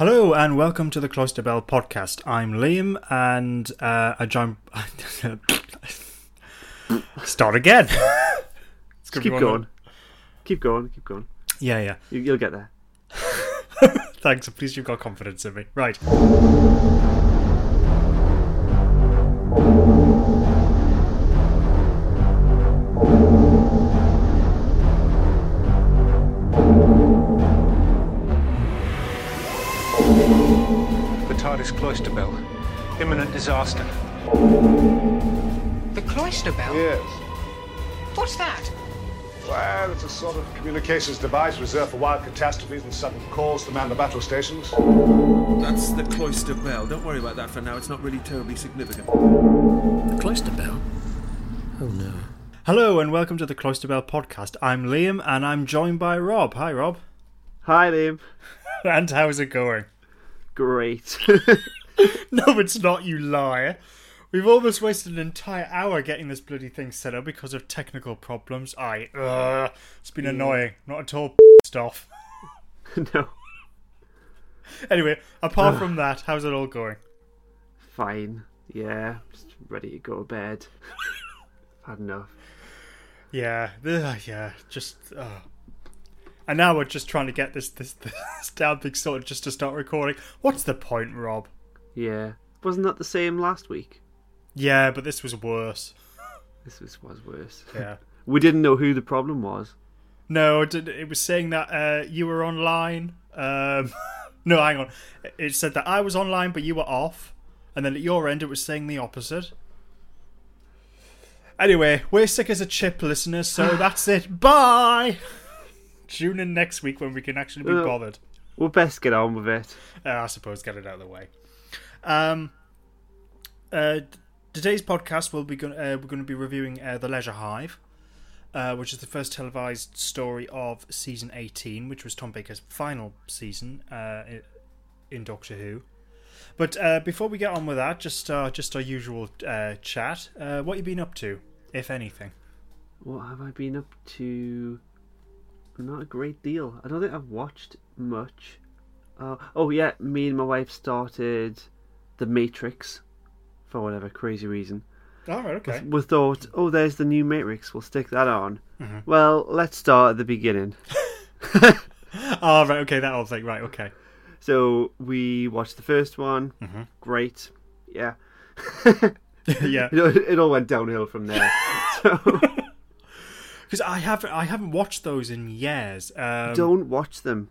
Hello and welcome to the Cloister Bell podcast. I'm Liam and uh, I join. Start again. It's gonna Keep one going. of- Keep going. Keep going. Yeah, yeah. You, you'll get there. Thanks. At least you've got confidence in me. Right. Cloister bell. Imminent disaster. The cloister bell? Yes. What's that? Well, it's a sort of communications device reserved for wild catastrophes and sudden calls to man the battle stations. That's the cloister bell. Don't worry about that for now. It's not really terribly significant. The cloister bell? Oh no. Hello and welcome to the Cloister Bell podcast. I'm Liam and I'm joined by Rob. Hi, Rob. Hi, Liam. And how's it going? Great. No, it's not, you liar. We've almost wasted an entire hour getting this bloody thing set up because of technical problems. I, uh, it's been annoying. Not at all stuff. no. Anyway, apart from that, how's it all going? Fine. Yeah. Just ready to go to bed. Had enough. Yeah, uh, yeah, just. Uh. And now we're just trying to get this this this damn thing sorted just to start recording. What's the point, Rob? Yeah. Wasn't that the same last week? Yeah, but this was worse. This was, was worse. Yeah. We didn't know who the problem was. No, it, it was saying that uh, you were online. Um, no, hang on. It said that I was online, but you were off. And then at your end, it was saying the opposite. Anyway, we're sick as a chip, listeners, so that's it. Bye! Tune in next week when we can actually be bothered. We'll best get on with it. Uh, I suppose get it out of the way. Um, uh, today's podcast will be going. Uh, we're going to be reviewing uh, the Leisure Hive, uh, which is the first televised story of season eighteen, which was Tom Baker's final season uh, in Doctor Who. But uh, before we get on with that, just uh, just our usual uh, chat. Uh, what you been up to, if anything? What have I been up to? Not a great deal. I don't think I've watched much. Uh, oh yeah, me and my wife started The Matrix for whatever crazy reason. All right, okay. We thought, oh, there's the new Matrix. We'll stick that on. Mm-hmm. Well, let's start at the beginning. Oh, right, okay, that whole thing, right, okay. So we watched the first one. Mm-hmm. Great. Yeah. yeah, It, all- it all went downhill from there. so because I haven't I haven't watched those in years. Um, don't watch them.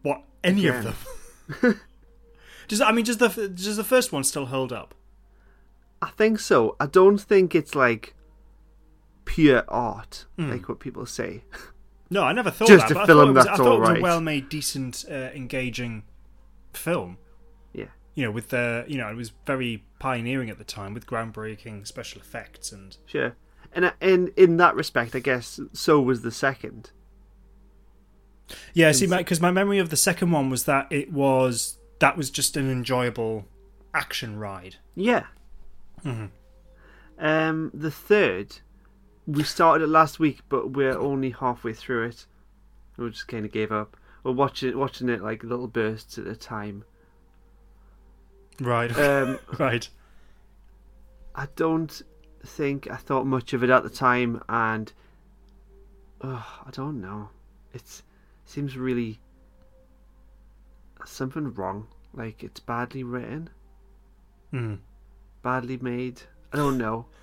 What any of them? does I mean does the does the first one still hold up? I think so. I don't think it's like pure art, Hmm. like what people say. No, I never thought Just that. a film I thought it was, that's I thought it was a right. well-made, decent, uh, engaging film. Yeah. You know, with the you know it was very pioneering at the time with groundbreaking special effects and Sure. And uh, in in that respect, I guess so was the second. yeah. See, because my memory of the second one was that it was that was just an enjoyable action ride. Yeah. Mm-hmm. Um, the third, we started it last week, but we're only halfway through it. We just kind of gave up. We're watching watching it like little bursts at a time. Right. Um, right. I don't think I thought much of it at the time, and oh, I don't know. It's seems really something wrong. Like it's badly written, Mm. badly made. I don't know.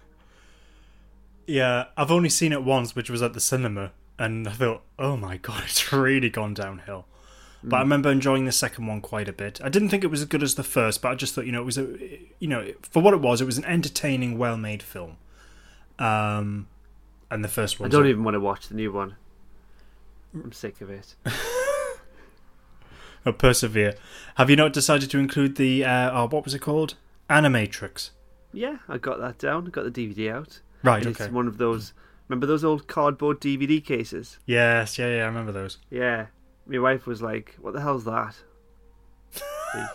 Yeah, I've only seen it once, which was at the cinema, and I thought, oh my god, it's really gone downhill. But I remember enjoying the second one quite a bit. I didn't think it was as good as the first, but I just thought, you know, it was a, you know, for what it was, it was an entertaining, well-made film. Um, and the first one. I don't even want to watch the new one. I'm sick of it. oh, persevere. Have you not decided to include the, uh, oh, what was it called? Animatrix. Yeah, I got that down. I got the DVD out. Right. And Okay. It's one of those. Remember those old cardboard DVD cases? Yes. Yeah. Yeah. I remember those. Yeah. My wife was like, "What the hell's that?"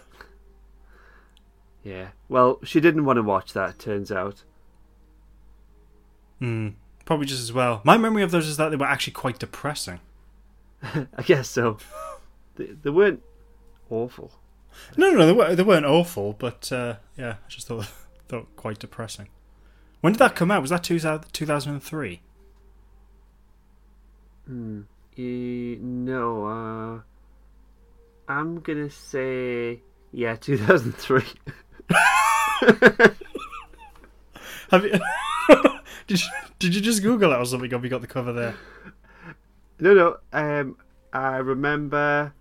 yeah. Well, she didn't want to watch that. Turns out. Hmm. Probably just as well. My memory of those is that they were actually quite depressing. I guess so. they, they weren't awful. No, no, they, were, they weren't awful, but uh, yeah, I just thought thought quite depressing. When did that come out? Was that 2000, 2003? Hmm. No, uh, I'm gonna say yeah, 2003. Have you? did you did you just Google it or something? Have you got the cover there? no, no. Um, I remember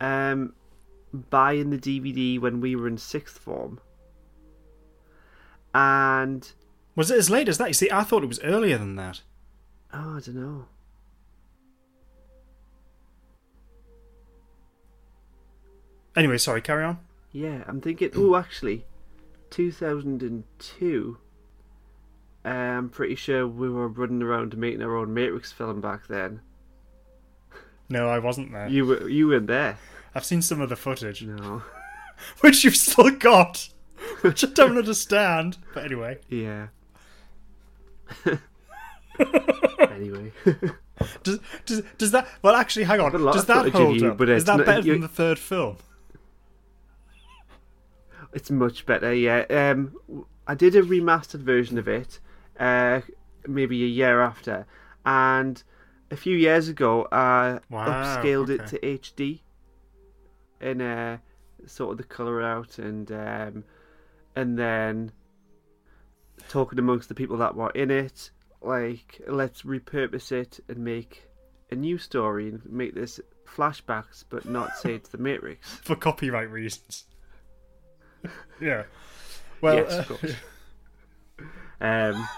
um buying the DVD when we were in sixth form, and Was it as late as that? You see, I thought it was earlier than that. oh, I don't know. Anyway, sorry, carry on. Yeah, I'm thinking. Oh, actually, 2002. uh, I'm pretty sure we were running around making our own Matrix film back then. No, I wasn't there. You were you weren't there. I've seen some of the footage, No. which you've still got, which I don't understand. But anyway, Yeah. anyway, does, does does that? Well, actually, hang on. Got a lot Does that hold you, up? but Is that better than the third film? It's much better. Yeah. Um, I did a remastered version of it, uh, maybe a year after, and a few years ago, I Wow, upscaled it to HD, and uh, sorted the color out, and um, and then talking amongst the people that were in it, like let's repurpose it and make a new story and make this flashbacks, but not say it's the Matrix. for copyright reasons. yeah. Well, yes, uh, of course. Um,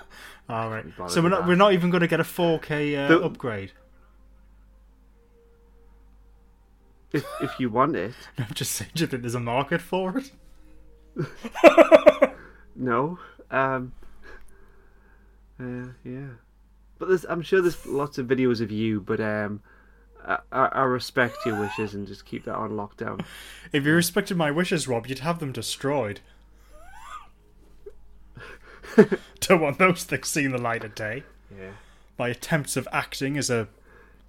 all right. So we're not we're not even going to get a 4K uh, The- upgrade. if if you want it, I'm just saying, do you think there's a market for it? no. Um, uh, yeah, but there's, I'm sure there's lots of videos of you, but um, I, I respect your wishes and just keep that on lockdown. If you respected my wishes, Rob, you'd have them destroyed. Don't want those things seeing the light of day. Yeah. My attempts of acting as a,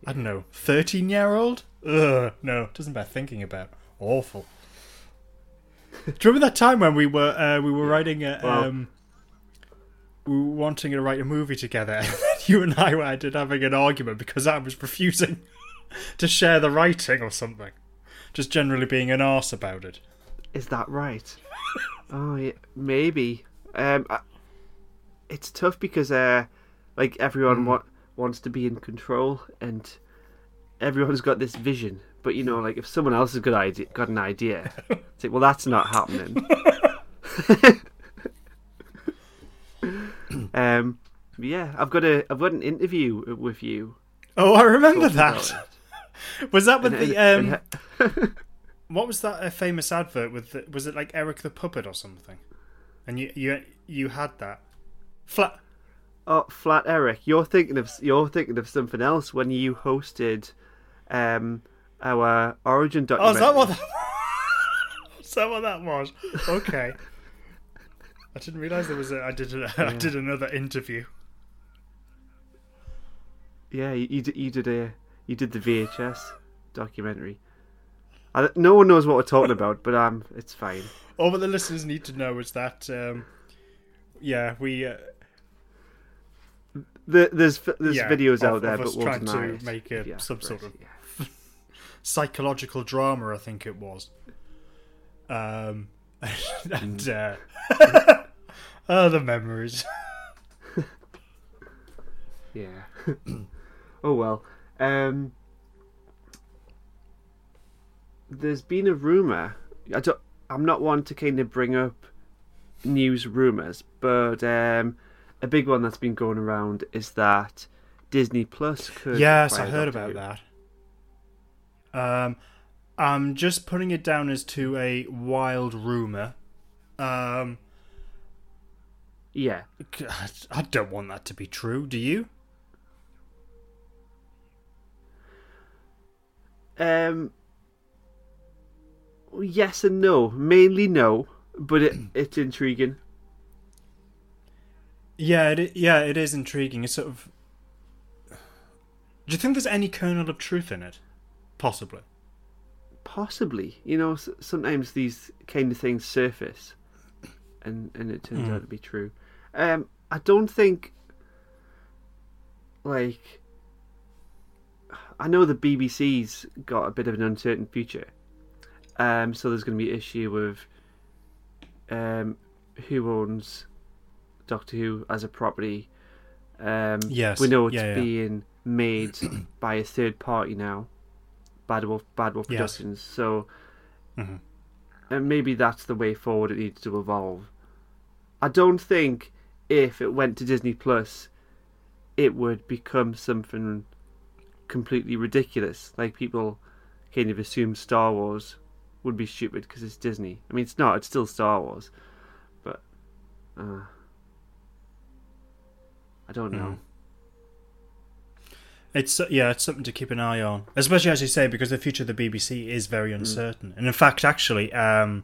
I don't know, 13 year old? Ugh, no, doesn't bear thinking about. Awful. Do you remember that time when we were uh, we were writing a, Well- um, we were wanting to write a movie together, and you and I were ended having an argument because I was refusing to share the writing or something, just generally being an arse about it. Is that right? oh yeah, maybe. Um, I, it's tough because uh, like everyone wa- wants to be in control, and everyone's got this vision. But you know, like if someone else has got idea, got an idea, it's like, well, that's not happening. um, yeah, I've got a, I've got an interview with you. Oh, I remember that. Was that with And- the and- um? what was that uh, famous advert with? The, was it like Eric the Puppet or something? And you you you had that flat. Oh, Flat Eric, you're thinking of you're thinking of something else when you hosted um our origin Oh, documentary. is that what? That, is that what that was? Okay. I didn't realize there was. A, I did. A, I did another interview. Yeah, you, you did a you did the VHS documentary. I, no one knows what we're talking about, but um, it's fine. All that the listeners need to know is that, um, yeah, we uh, The, there's there's Yeah, videos of- out there, of but we'll trying to it. make a- some sort of- yeah. psychological drama, I think it was. Um, and uh, oh, the memories. Yeah. oh well. Um, there's been a rumor. I don't. I'm not one to kind of bring up news rumors, but um, a big one that's been going around is that Disney Plus could. Yes, I heard about Who. that. Um, I'm just putting it down as to a wild rumor. Um, Yeah. I don't want that to be true. Do you? Um. Yes and no. Mainly no, but it it's intriguing. Yeah, it, yeah, it is intriguing. It's sort of. Do you think there's any kernel of truth in it? Possibly. possibly. You know, sometimes these kind of things surface, and and it turns Mm. out to be true. Um, I don't think, like, I know the BBC's got a bit of an uncertain future. Um, so there's going to be an issue with um, who owns Doctor Who as a property. Um, Yes, we know it's yeah, yeah. being made by a third party now, Bad Wolf, Bad Wolf Yes. Productions. So, Mhm. and maybe that's the way forward. It needs to evolve. I don't think if it went to Disney Plus, it would become something completely ridiculous. Like people kind of assume Star Wars would be stupid because it's Disney. I mean, it's not. It's still Star Wars, but uh, I don't know. It's yeah, it's something to keep an eye on, especially as you say, because the future of the BBC is very uncertain. And in fact, actually, um,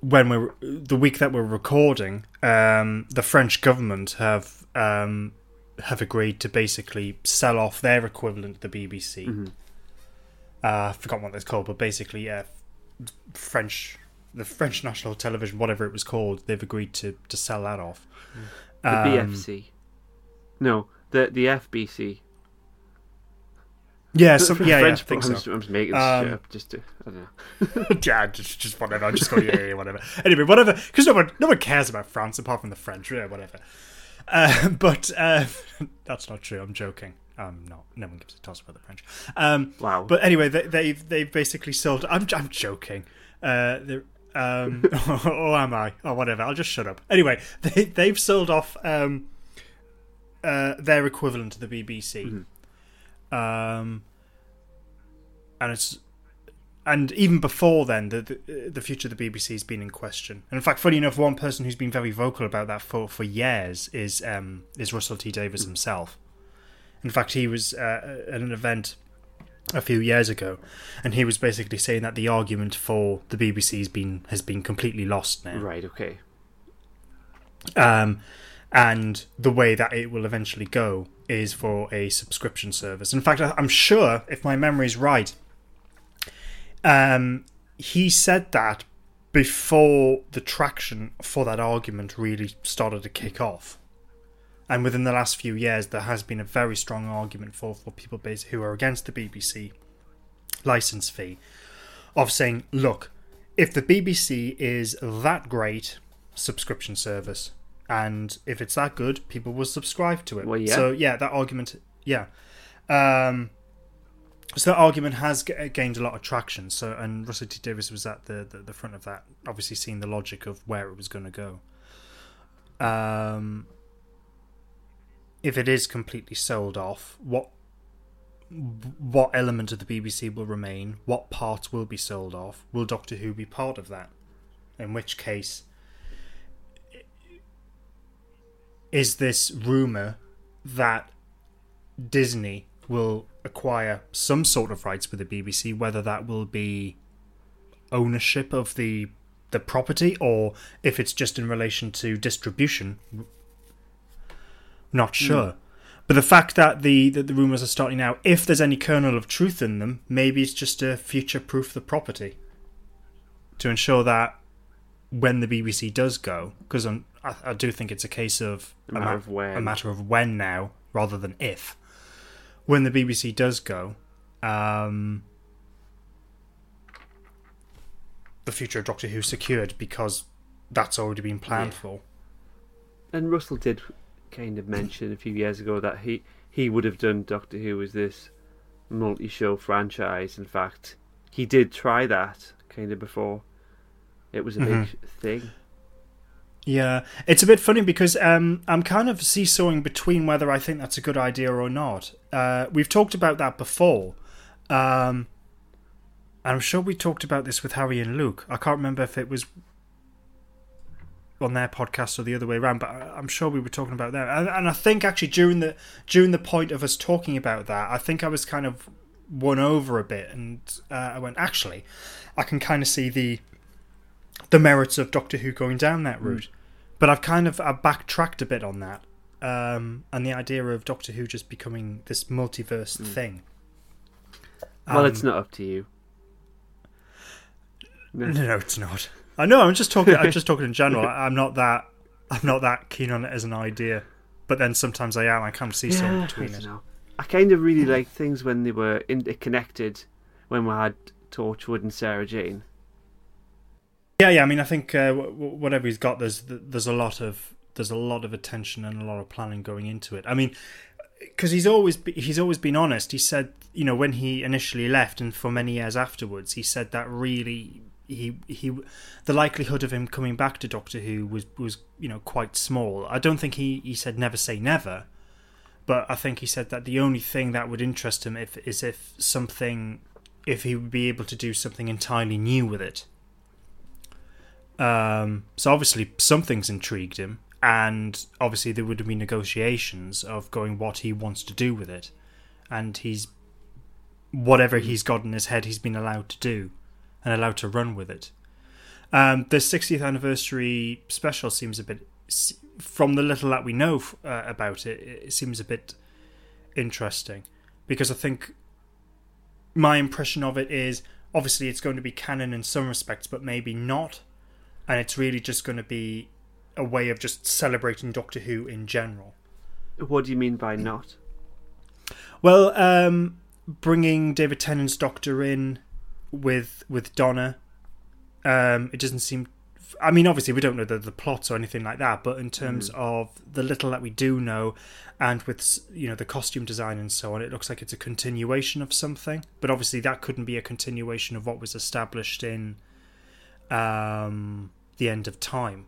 when we're the week that we're recording, um, the French government have um, have agreed to basically sell off their equivalent to the BBC. Uh, I forgot what it's called, but basically, yeah, French, the French national television, whatever it was called, they've agreed to to sell that off. The Um, BFC, no, the the FBC. Yeah, some, yeah, yeah, I think I'm, so. just, I'm just making this Um, shit up just to. I don't know. yeah, just, just whatever. I'm just going, yeah, yeah, whatever. Anyway, whatever, because no one, no one cares about France apart from the French. Yeah, whatever. Uh, but uh, that's not true. I'm joking. Um, not. No one gives a toss about the French. Um, Wow. But anyway, they, they've they've basically sold. I'm I'm joking. Uh, um, or am I? Or whatever. I'll just shut up. Anyway, they they've sold off um, uh, their equivalent to the BBC. Um, and it's and even before then, the, the the future of the BBC has been in question. And in fact, funny enough, one person who's been very vocal about that for, for years is um, is Russell T Davies himself. In fact, he was uh, at an event a few years ago, and he was basically saying that the argument for the BBC has been has been completely lost now Right. Okay. um, and the way that it will eventually go is for a subscription service. In fact, I'm sure, if my memory is right, um, he said that before the traction for that argument really started to kick off. And within the last few years, there has been a very strong argument for, for people who are against the BBC license fee of saying, look, if the BBC is that great subscription service, and if it's that good, people will subscribe to it. Well, yeah. So yeah, that argument, yeah. Um, so that argument has g- gained a lot of traction. So and Russell T Davies was at the, the the front of that, obviously seeing the logic of where it was going to go. Um, if it is completely sold off, what what element of the BBC will remain? What part will be sold off? Will Doctor Who be part of that? In which case, is this rumor that Disney will acquire some sort of rights with the BBC, whether that will be ownership of the the property or if it's just in relation to distribution. Not hmm. sure. But the fact that the that the rumors are starting now, if there's any kernel of truth in them, maybe it's just to future proof the property to ensure that when the BBC does go, because I, I do think it's a case of A matter of when. a matter of when now rather than if. When the BBC does go, um, the future of Doctor Who secured because that's already been planned Yeah. for. And Russell did kind of mention a few years ago that he he would have done Doctor Who as this multi-show franchise. In fact, he did try that kind of before it was a big thing. Yeah, it's a bit funny because um, I'm kind of seesawing between whether I think that's a good idea or not. Uh, we've talked about that before. Um, I'm sure we talked about this with Harry and Luke. I can't remember if it was on their podcast or the other way around, but I'm sure we were talking about that. And, and I think actually during the during the point of us talking about that, I think I was kind of won over a bit, and uh, I went actually, I can kind of see the the merits of Doctor Who going down that route. But I've kind of I backtracked a bit on that, um, and the idea of Doctor Who just becoming this multiverse thing. well, Um, it's not up to you. No, no, it's not. I know. I'm just talking. I'm just talking in general. I, I'm not that. I'm not that keen on it as an idea. But then sometimes I am. I can't see something between don't it. know. I kind of really like things when they were interconnected. When we had Torchwood and Sarah Jane. Yeah, yeah. I mean, I think uh, whatever he's got, there's there's a lot of there's a lot of attention and a lot of planning going into it. I mean, because he's always be, he's always been honest. He said, you know, when he initially left and for many years afterwards, he said that really he he the likelihood of him coming back to Doctor Who was was you know quite small. I don't think he he said never say never, but I think he said that the only thing that would interest him if is if something if he would be able to do something entirely new with it. Um, so obviously something's intrigued him, and obviously there would have been negotiations of going what he wants to do with it, and he's whatever he's got in his head, he's been allowed to do and allowed to run with it. Um, the 60th anniversary special seems a bit, from the little that we know uh, about it, it seems a bit interesting. Because I think my impression of it is obviously it's going to be canon in some respects, but maybe not, and it's really just going to be a way of just celebrating Doctor Who in general. What do you mean by not? Well, um, bringing David Tennant's Doctor in with with Donna, um, it doesn't seem. I mean, obviously, we don't know the, the plots or anything like that, but in terms of the little that we do know, and with you know the costume design and so on, it looks like it's a continuation of something. But obviously, that couldn't be a continuation of what was established in um, the end of time.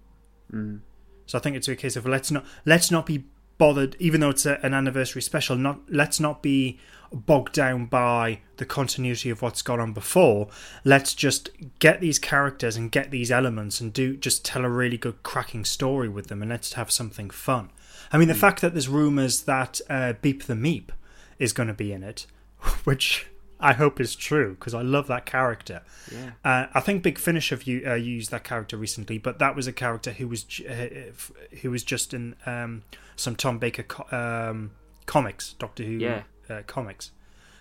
So I think it's a case of let's not let's not be bothered, even though it's a, an anniversary special. Not let's not be bogged down by the continuity of what's gone on before. Let's just get these characters and get these elements and do just tell a really good cracking story with them, and let's have something fun. I mean, the fact that there's rumours that uh, Beep the Meep is going to be in it, which I hope is true because I love that character. Yeah. Uh, I think Big Finish have you, uh, used that character recently, but that was a character who was uh, who was just in um, some Tom Baker co- um, comics, Doctor Who Yeah. uh, comics.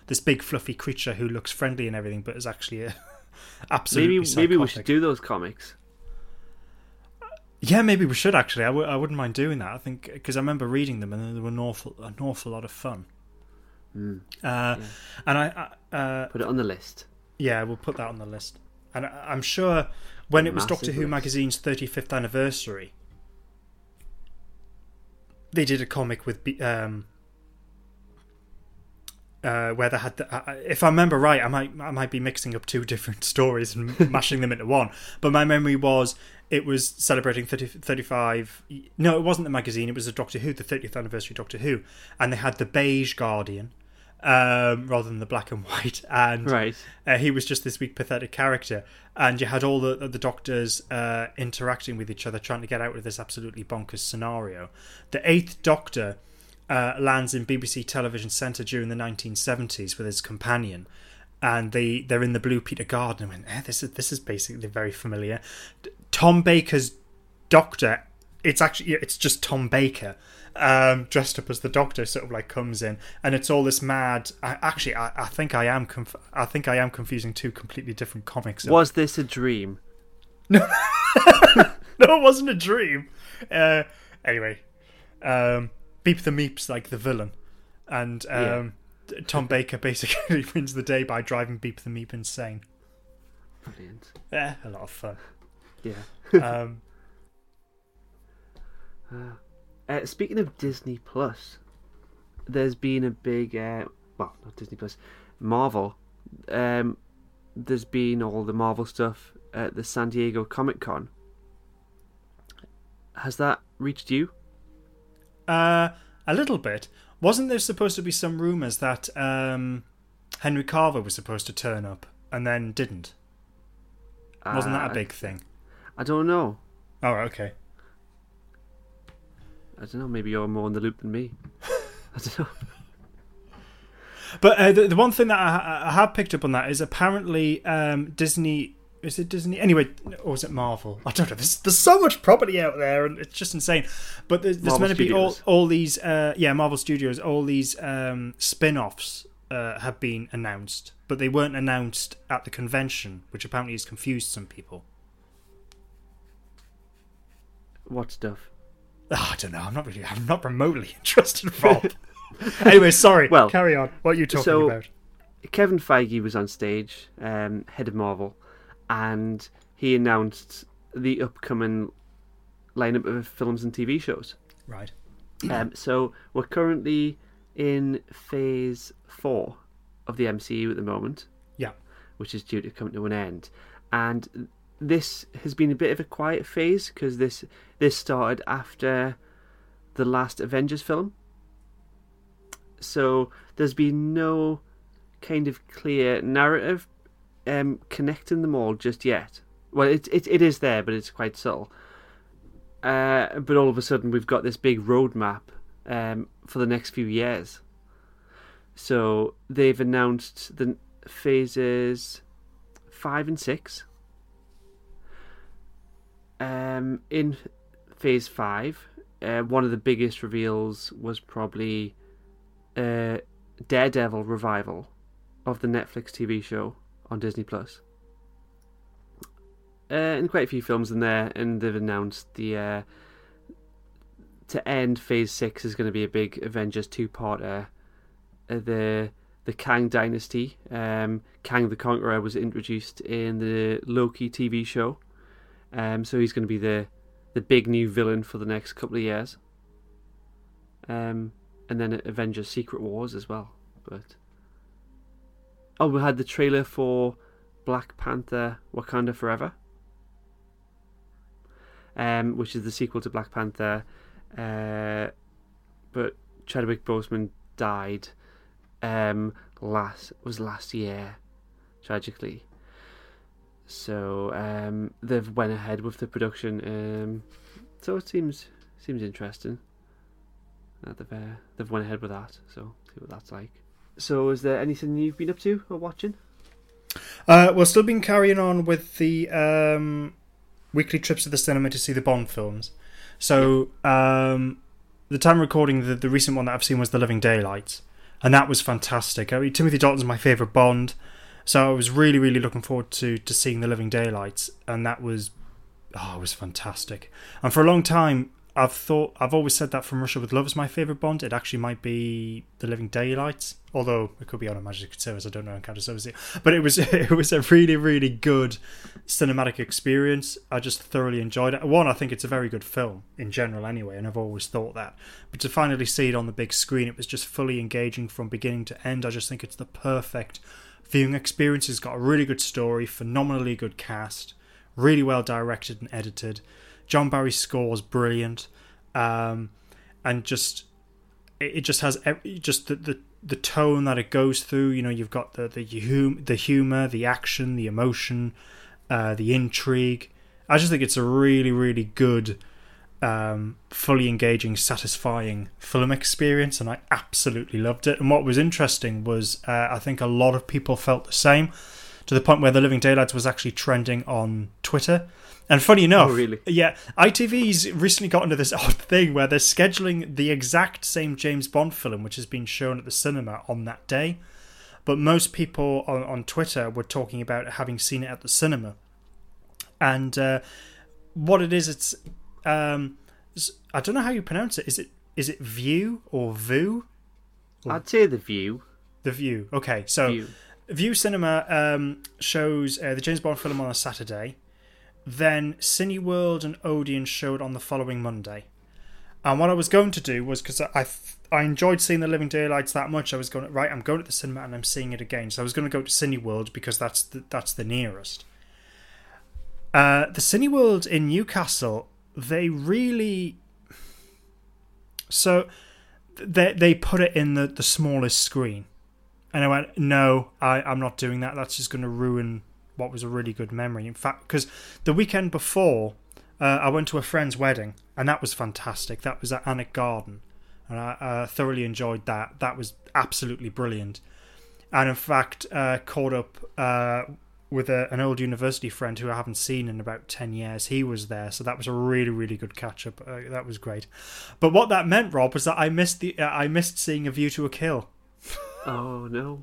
This big fluffy creature who looks friendly and everything, but is actually a absolutely Maybe maybe we should do those comics. Yeah, maybe we should actually. I w- I wouldn't mind doing that. I think because I remember reading them and they were an awful an awful lot of fun. Uh, And I, I uh, Put it on the list. Yeah, we'll put that on the list. And I- I'm sure when it was Doctor Who magazine's 35th anniversary, they did a comic with B- um, uh, where they had. The, uh, if I remember right, I might I might be mixing up two different stories and mashing them into one. But my memory was it was celebrating 30, 35. No, it wasn't the magazine. It was the Doctor Who, the 30th anniversary Doctor Who, and they had the beige Guardian. Um, rather than the black and white, and Right. uh, he was just this weak, pathetic character, and you had all the the doctors uh, interacting with each other, trying to get out of this absolutely bonkers scenario. The Eighth Doctor uh, lands in BBC Television Centre during the 1970s with his companion, and they they're in the Blue Peter Garden. I went, eh, this is this is basically very familiar. Tom Baker's Doctor. It's actually it's just Tom Baker um, dressed up as the Doctor, sort of like comes in, and it's all this mad. I, actually, I, I think I am conf- I think I am confusing two completely different comics. Was this a dream? no, no, it wasn't a dream. Uh, anyway, um, Beep the Meep's like the villain, and um, Tom Baker basically wins the day by driving Beep the Meep insane. Brilliant. Yeah, a lot of fun. Yeah. Um, Uh, speaking of Disney Plus, there's been a big, uh, well, not Disney Plus, Marvel. Um, there's been all the Marvel stuff at the San Diego Comic Con. Has that reached you? Uh, a little bit. Wasn't there supposed to be some rumours that um, Henry Cavill was supposed to turn up and then didn't? Wasn't that Uh, a big thing? I don't know. Oh, okay. I don't know. Maybe you're more in the loop than me. I don't know. But uh, the, the one thing that I, I have picked up on that is apparently um, Disney. Is it Disney? Anyway, or is it Marvel? I don't know. There's, there's so much property out there, and it's just insane. But there's, there's meant to be all, all these, uh, yeah, Marvel Studios, all these um, spin offs uh, have been announced, but they weren't announced at the convention, which apparently has confused some people. What stuff? Oh, I don't know. I'm not really. I'm not remotely interested, Rob. anyway, sorry. Well, carry on. What are you talking so- about? Kevin Feige was on stage, um, head of Marvel, and he announced the upcoming lineup of films and TV shows. Right. Um, so we're currently in phase four of the MCU at the moment, Yeah. which is due to come to an end, and this has been a bit of a quiet phase because this this started after the last Avengers film. So there's been no kind of clear narrative um, connecting them all just yet. Well, it, it it is there, but it's quite subtle. Uh, but all of a sudden, we've got this big roadmap um, for the next few years. So they've announced the phases five and six. Um, in phase five, uh, one of the biggest reveals was probably uh, Daredevil revival of the Netflix TV show on Disney Plus. Uh, and quite a few films in there, and they've announced the uh, to end Phase Six is going to be a big Avengers two-parter. Uh, the the Kang Dynasty, um, Kang the Conqueror was introduced in the Loki TV show, um, so he's going to be the the big new villain for the next couple of years. Um, and then Avengers Secret Wars as well, but oh, we had the trailer for Black Panther: Wakanda Forever um, which is the sequel to Black Panther. Uh, but Chadwick Boseman died um, last was last year, tragically. So um, they've went ahead with the production. Um, so it seems seems interesting. Uh, they've uh, they've went ahead with that. So see what that's like. So is there anything you've been up to or watching? Uh, we've still been carrying on with the um, weekly trips to the cinema to see the Bond films. So um, the time recording, the, the recent one that I've seen was The Living Daylights, and that was fantastic. I mean, Timothy Dalton's my favourite Bond, so I was really, really looking forward to to seeing The Living Daylights, and that was oh, it was fantastic. And for a long time, I've thought I've always said that From Russia with Love is my favourite Bond. It actually might be The Living Daylights, although it could be on a Magic Service. I don't know Encounter Service, but it was it was a really really good cinematic experience. I just thoroughly enjoyed it. One, I think it's a very good film in general, anyway, and I've always thought that. But to finally see it on the big screen, it was just fully engaging from beginning to end. I just think it's the perfect viewing experience. It's got a really good story, phenomenally good cast, really well directed and edited. John Barry's score was brilliant, um, and just it, just has ev- just the, the the tone that it goes through. You know, you've got the the hum- the humor, the action, the emotion, uh, the intrigue. I just think it's a really really good, um, fully engaging, satisfying film experience, and I absolutely loved it. And what was interesting was uh, I think a lot of people felt the same, to the point where The Living Daylights was actually trending on Twitter. And funny enough, Oh, really? yeah, ITV's recently got into this odd thing where they're scheduling the exact same James Bond film, which has been shown at the cinema on that day. But most people on, on Twitter were talking about having seen it at the cinema. And uh, what it is, it's um, I don't know how you pronounce it. Is it is it Vue or Vue? I'd say The Vue. The Vue. Okay, so Vue. Vue Cinema um, shows uh, the James Bond film on a Saturday. Then Cineworld and Odeon showed on the following Monday. And what I was going to do was because I I enjoyed seeing the Living Daylights that much, I was going right. I'm going to the cinema and I'm seeing it again. So I was going to go to Cineworld because that's the, that's the nearest. Uh, the Cineworld in Newcastle, they really so they they put it in the the smallest screen. And I went, no, I, I'm not doing that. That's just going to ruin what was a really good memory. In fact, because the weekend before, uh, I went to a friend's wedding, and that was fantastic. That was at Alnwick Garden, and I uh, thoroughly enjoyed that. That was absolutely brilliant. And in fact, uh, caught up uh, with a, an old university friend who I haven't seen in about 10 years. He was there, so that was a really, really good catch up. Uh, that was great. But what that meant, Rob, was that I missed the uh, I missed seeing A View to a Kill. Oh no.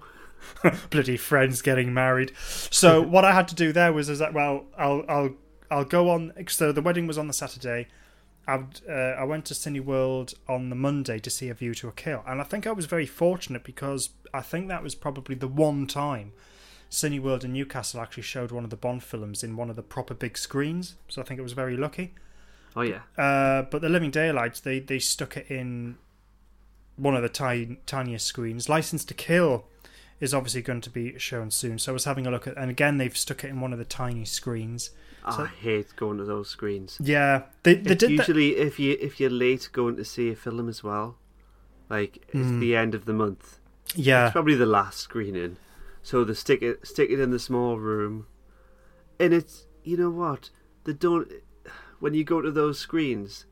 bloody friends getting married. So what I had to do there was is that well, I'll I'll I'll go on. So the wedding was on the Saturday. I uh, I went to Cineworld on the Monday to see A View to a Kill, and I think I was very fortunate because I think that was probably the one time Cineworld in Newcastle actually showed one of the Bond films in one of the proper big screens. So I think it was very lucky. Oh yeah. Uh, but the Living Daylights, they they stuck it in one of the tiny, tiniest screens. License to Kill is obviously going to be shown soon. So I was having a look at, and again they've stuck it in one of the tiny screens. I hate going to those screens. Yeah, they they did that. usually if you if you're late going to see a film as well, like it's Hmm. the end of the month. Yeah, It's probably the last screening, so they stick it stick it in the small room, and it's you know what they don't. When you go to those screens,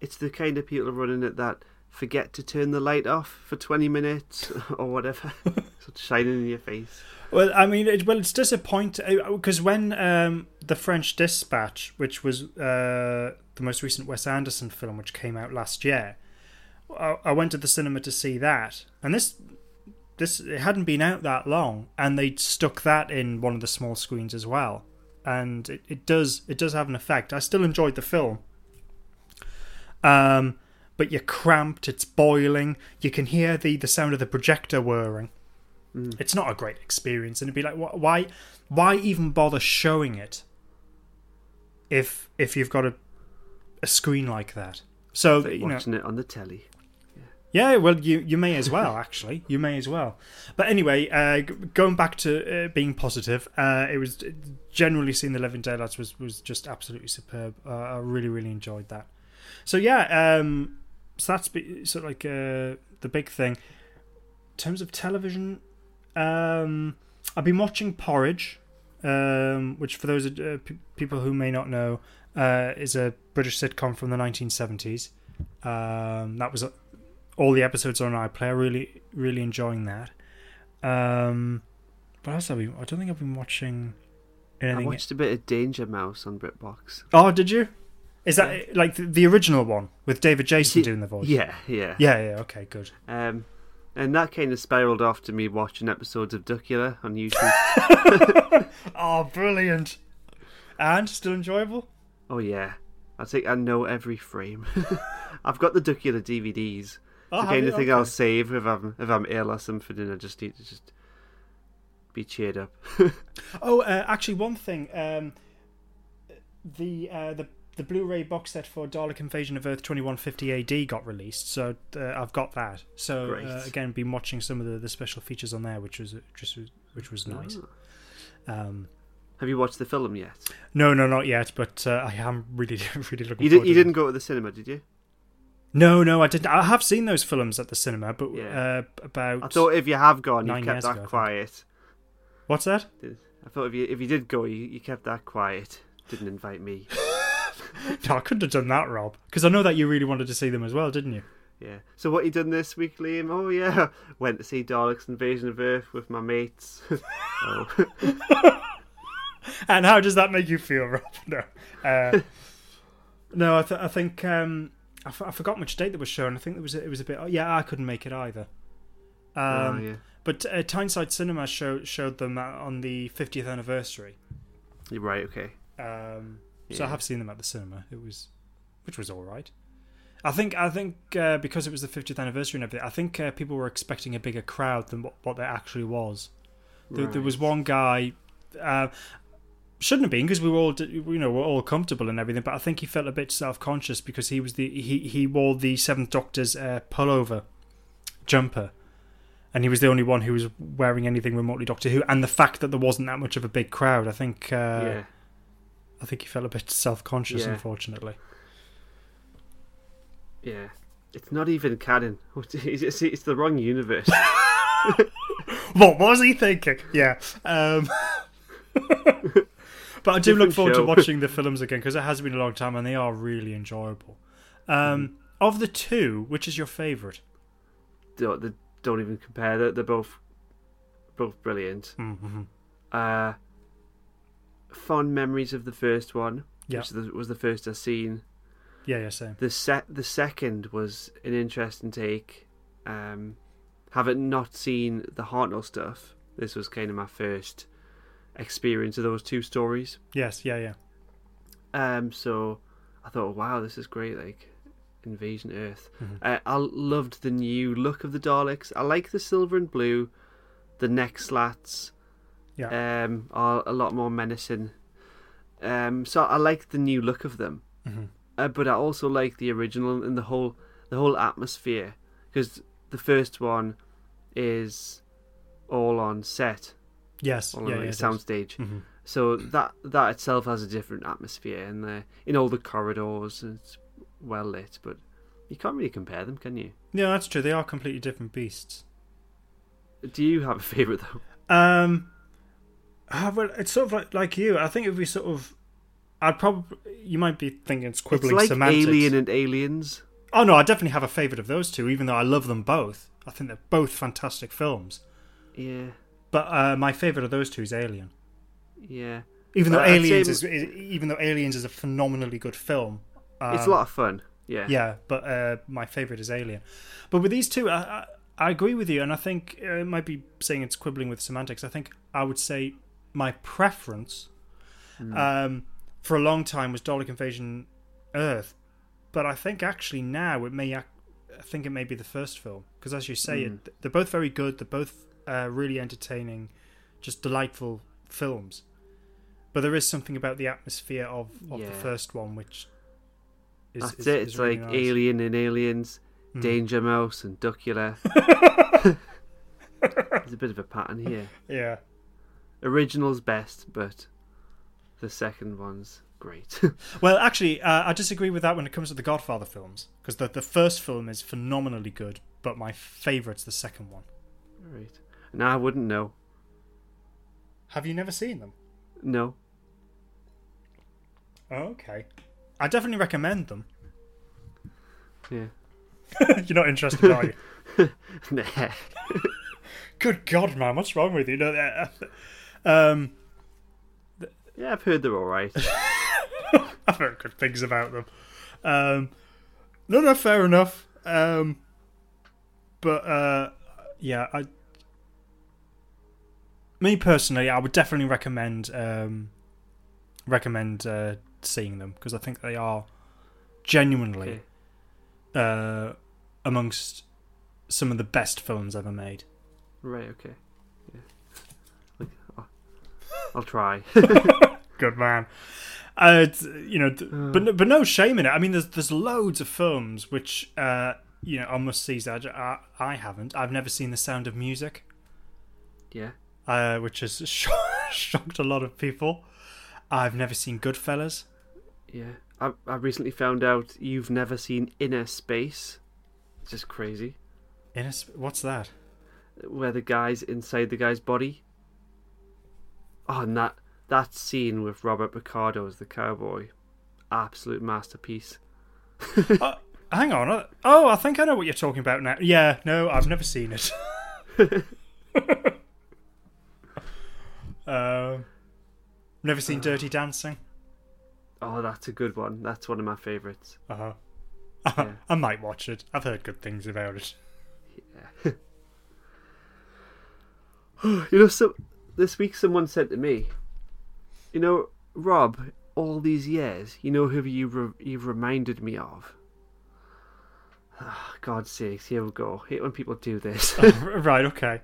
it's the kind of people running it that forget to turn the light off for twenty minutes or whatever, so it's shining in your face. Well, I mean, it, well, it's disappointing because when um, the French Dispatch, which was uh, the most recent Wes Anderson film, which came out last year, I, I went to the cinema to see that, and this this it hadn't been out that long, and they stuck that in one of the small screens as well, and it, it does it does have an effect. I still enjoyed the film, um, but you're cramped, it's boiling, you can hear the the sound of the projector whirring. It's not a great experience and it'd be like wh- why why even bother showing it if if you've got a a screen like that? So Like you know watching it on the telly. Yeah well you you may as well actually. You may as well. But anyway uh going back to uh, being positive uh it was generally seeing the living daylights was was just absolutely superb. Uh, i really really enjoyed that. So yeah um so that's be, sort of like uh the big thing. In terms of television um i've been watching porridge um which for those uh, p- people who may not know is a british sitcom from the 1970s um that was all the episodes are on iPlayer. Really, really enjoying that. Um, what else have we? I don't think I've been watching I anything. watched a bit of Danger Mouse on BritBox. Oh, did you? Is that like the, the original one with David Jason doing the voice? Yeah, yeah, yeah, yeah. Okay, good. Um, and that kind of spiraled off to me watching episodes of Duckula on YouTube. Oh, brilliant! And still enjoyable. oh yeah, I think I know every frame. I've got the Duckula DVDs. Oh, the have kind of thing I'll save if I'm if I'm ill or something, and I just need to just be cheered up. Oh, uh, actually, one thing. Um, the uh, the the Blu-ray box set for Dalek Invasion of Earth 2150 AD got released, so uh, I've got that. So uh, again, been watching some of the, the special features on there, which was just which was nice. Um, Have you watched the film yet? no, no, not yet, but uh, I am really, really looking. You, did, you didn't go to the cinema, did you? No, no, I didn't. I have seen those films at the cinema, but Yeah. uh, about I thought if you have gone, you kept that ago, quiet. what's that? I thought if you if you did go, you, you kept that quiet. Didn't invite me. No, I couldn't have done that, Rob, because I know that you really wanted to see them as well, didn't you? Yeah. So what you done this week, Liam? Oh yeah, went to see Dalek's Invasion of Earth with my mates. oh. And how does that make you feel, Rob? No, uh, no. I, th- I think um, I, f- I forgot which date that was shown. I think it was it was a bit. Oh, yeah, I couldn't make it either. Um, oh yeah. But uh, Tyneside Cinema show, showed them on the 50th anniversary. Right. Okay. Um, So I have seen them at the cinema. It was, which was all right. I think I think uh, because it was the 50th anniversary and everything, I think uh, people were expecting a bigger crowd than what, what there actually was. There, there was one guy. Uh, shouldn't have been because we were all you know we're all comfortable and everything but i think he felt a bit self-conscious because he was the he he wore the seventh doctor's uh, pullover jumper and he was the only one who was wearing anything remotely doctor who and the fact that there wasn't that much of a big crowd i think uh, yeah. i think he felt a bit self-conscious Yeah. unfortunately Yeah. It's not even canon. It's, it's, it's the wrong universe. what was he thinking yeah um but i do look forward show. to watching the films again because it has been a long time and they are really enjoyable um Mm-hmm. of the two which is your favorite don't, they don't even compare. They're, they're both both brilliant. mm-hmm. Uh, fond memories of the first one, Yeah. which was the- was the first I seen. yeah yeah same The set the second was an interesting take. Um, having not seen the Hartnell stuff, this was kind of my first experience of those two stories. Yes, yeah, yeah. Um, so I thought, wow, this is great. Like Invasion Earth. Mm-hmm. Uh, I loved the new look of the Daleks. I like the silver and blue. The neck slats Yeah. um, are a lot more menacing. Um, so I like the new look of them, Mhm. uh, but I also like the original and the whole the whole atmosphere because the first one is all on set, yes, yeah, on yeah. like it a does. soundstage. Mhm. So that that itself has a different atmosphere, and the in all the corridors, it's well lit. But you can't really compare them, can you? Yeah, that's true. They are completely different beasts. Do you have a favorite though? Um, ah, well, it's sort of like, like you. I think if we sort of, I'd probably you might be thinking it's quibbling it's like semantics. Alien and Aliens. Oh no, I definitely have a favourite of those two, even though I love them both. I think they're both fantastic films. Yeah, But uh, my favourite of those two is Alien. yeah. Even though Uh, Aliens is, is even though Aliens is a phenomenally good film. it's a um, lot of fun. Yeah, Yeah, but uh, my favourite is Alien. But with these two, I, I, I agree with you, and I think uh, it might be saying it's quibbling with semantics. I think I would say my preference um, for a long time was Dalek Invasion Earth, but I think actually now it may. I think it may be the first film because, as you say, it, they're both very good. They're both uh, really entertaining, just delightful films. But there is something about the atmosphere of, of the first one which is That's is- it. is It's really like nice. Alien and Aliens, Hmm. Danger Mouse and Duckula. There's a bit of a pattern here. Yeah. Original's best, but the second one's great. Well, actually, uh, I disagree with that when it comes to the Godfather films because the the first film is phenomenally good, but my favourite's the second one. right. And I wouldn't know. Have you never seen them? No. Oh, okay. I definitely recommend them. Yeah. You're not interested, are you? nah. Good God, man, what's wrong with you? No, um, Yeah, I've heard they're alright. I've heard good things about them. Um, no, no, fair enough. Um, but uh, yeah, I, me personally, I would definitely recommend um, recommend uh, seeing them because I think they are genuinely Okay. uh, amongst some of the best films ever made. Right, okay. Yeah. Like, I'll, I'll try. Good man. Uh, you know, d- but no- but no shame in it. I mean, there's there's loads of films which uh, you know I must see. that I, I haven't. I've never seen The Sound of Music, yeah. Uh, which has sh- shocked a lot of people. I've never seen Goodfellas. Yeah. I, I recently found out you've never seen Inner Space. It's just crazy. Inner sp- what's that? Where the guy's inside the guy's body. Oh, and that, that scene with Robert Picardo as the cowboy. Absolute masterpiece. uh, hang on. uh, Oh, I think I know what you're talking about now. Yeah, no, I've never seen it. um, never seen Dirty Dancing. Oh, that's a good one. That's one of my favourites. Uh huh. Yeah. I might watch it. I've heard good things about it. You know, so this week someone said to me, you know, Rob, all these years, you know who you re- you've reminded me of. Ah, God's sakes, here we go. hate when people do this. right. Okay.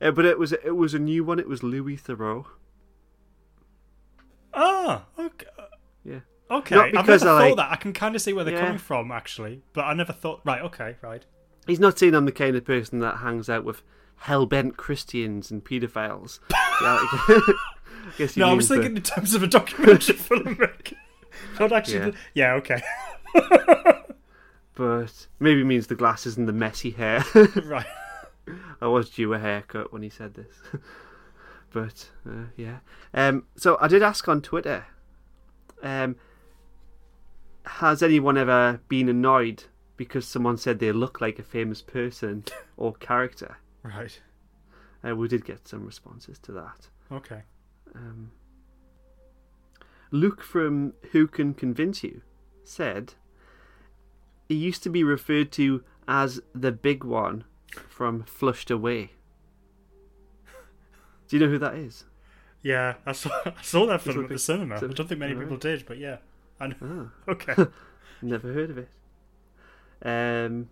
Uh, but it was it was a new one. It was Louis Theroux. Ah. Okay. Yeah. Okay. Not because never I thought like- that. I can kind of see where they're Yeah. coming from, actually, but I never thought. Right. Okay. Right. He's not saying I'm the kind of person that hangs out with hell-bent Christians and paedophiles. yeah, No, I was the- thinking in terms of a documentary filmmaker. Not actually. Yeah. the- yeah. Okay. but maybe means the glasses and the messy hair. right. I was due a haircut when he said this. but uh, yeah. Um, so I did ask on Twitter. Um, has anyone ever been annoyed because someone said they look like a famous person or character? Right. Uh, we did get some responses to that. Okay. Um, Luke from Who Can Convince You said, He used to be referred to as the big one from Flushed Away. Do you know who that is? Yeah, I saw, I saw that film at the cinema. I don't think many people did, but yeah. I know. Ah. Okay. Never heard of it. Um,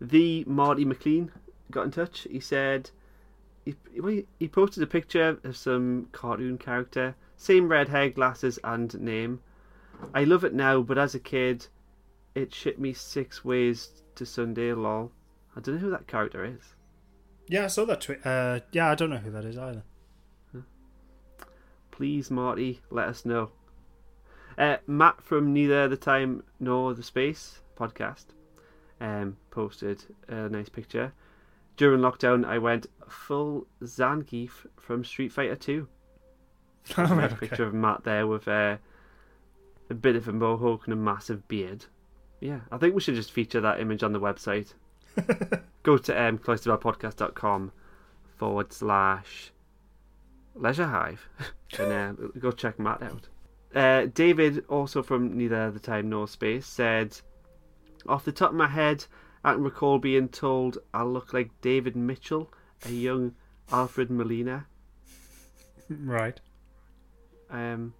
the Marty McLean got in touch. He said he, he- he posted a picture of some cartoon character, same red hair, glasses, and name. I love it now, but as a kid, it shit me six ways to Sunday. Lol. I don't know who that character is. yeah, I saw that tweet. Uh, yeah, I don't know who that is either. Please, Marty, let us know. Uh, Matt from Neither the Time Nor the Space podcast um, posted a nice picture. During lockdown, I went full Zangief from Street Fighter 2. Oh, right, a okay. picture of Matt there with uh, a bit of a mohawk and a massive beard. Yeah, I think we should just feature that image on the website. Go to um, cloisterbellpodcast.com forward slash Leisure Hive and uh, go check Matt out. Uh, David, also from Neither the Time Nor Space, said, Off the top of my head, I can recall being told I look like David Mitchell, a young Alfred Molina. Right. Um,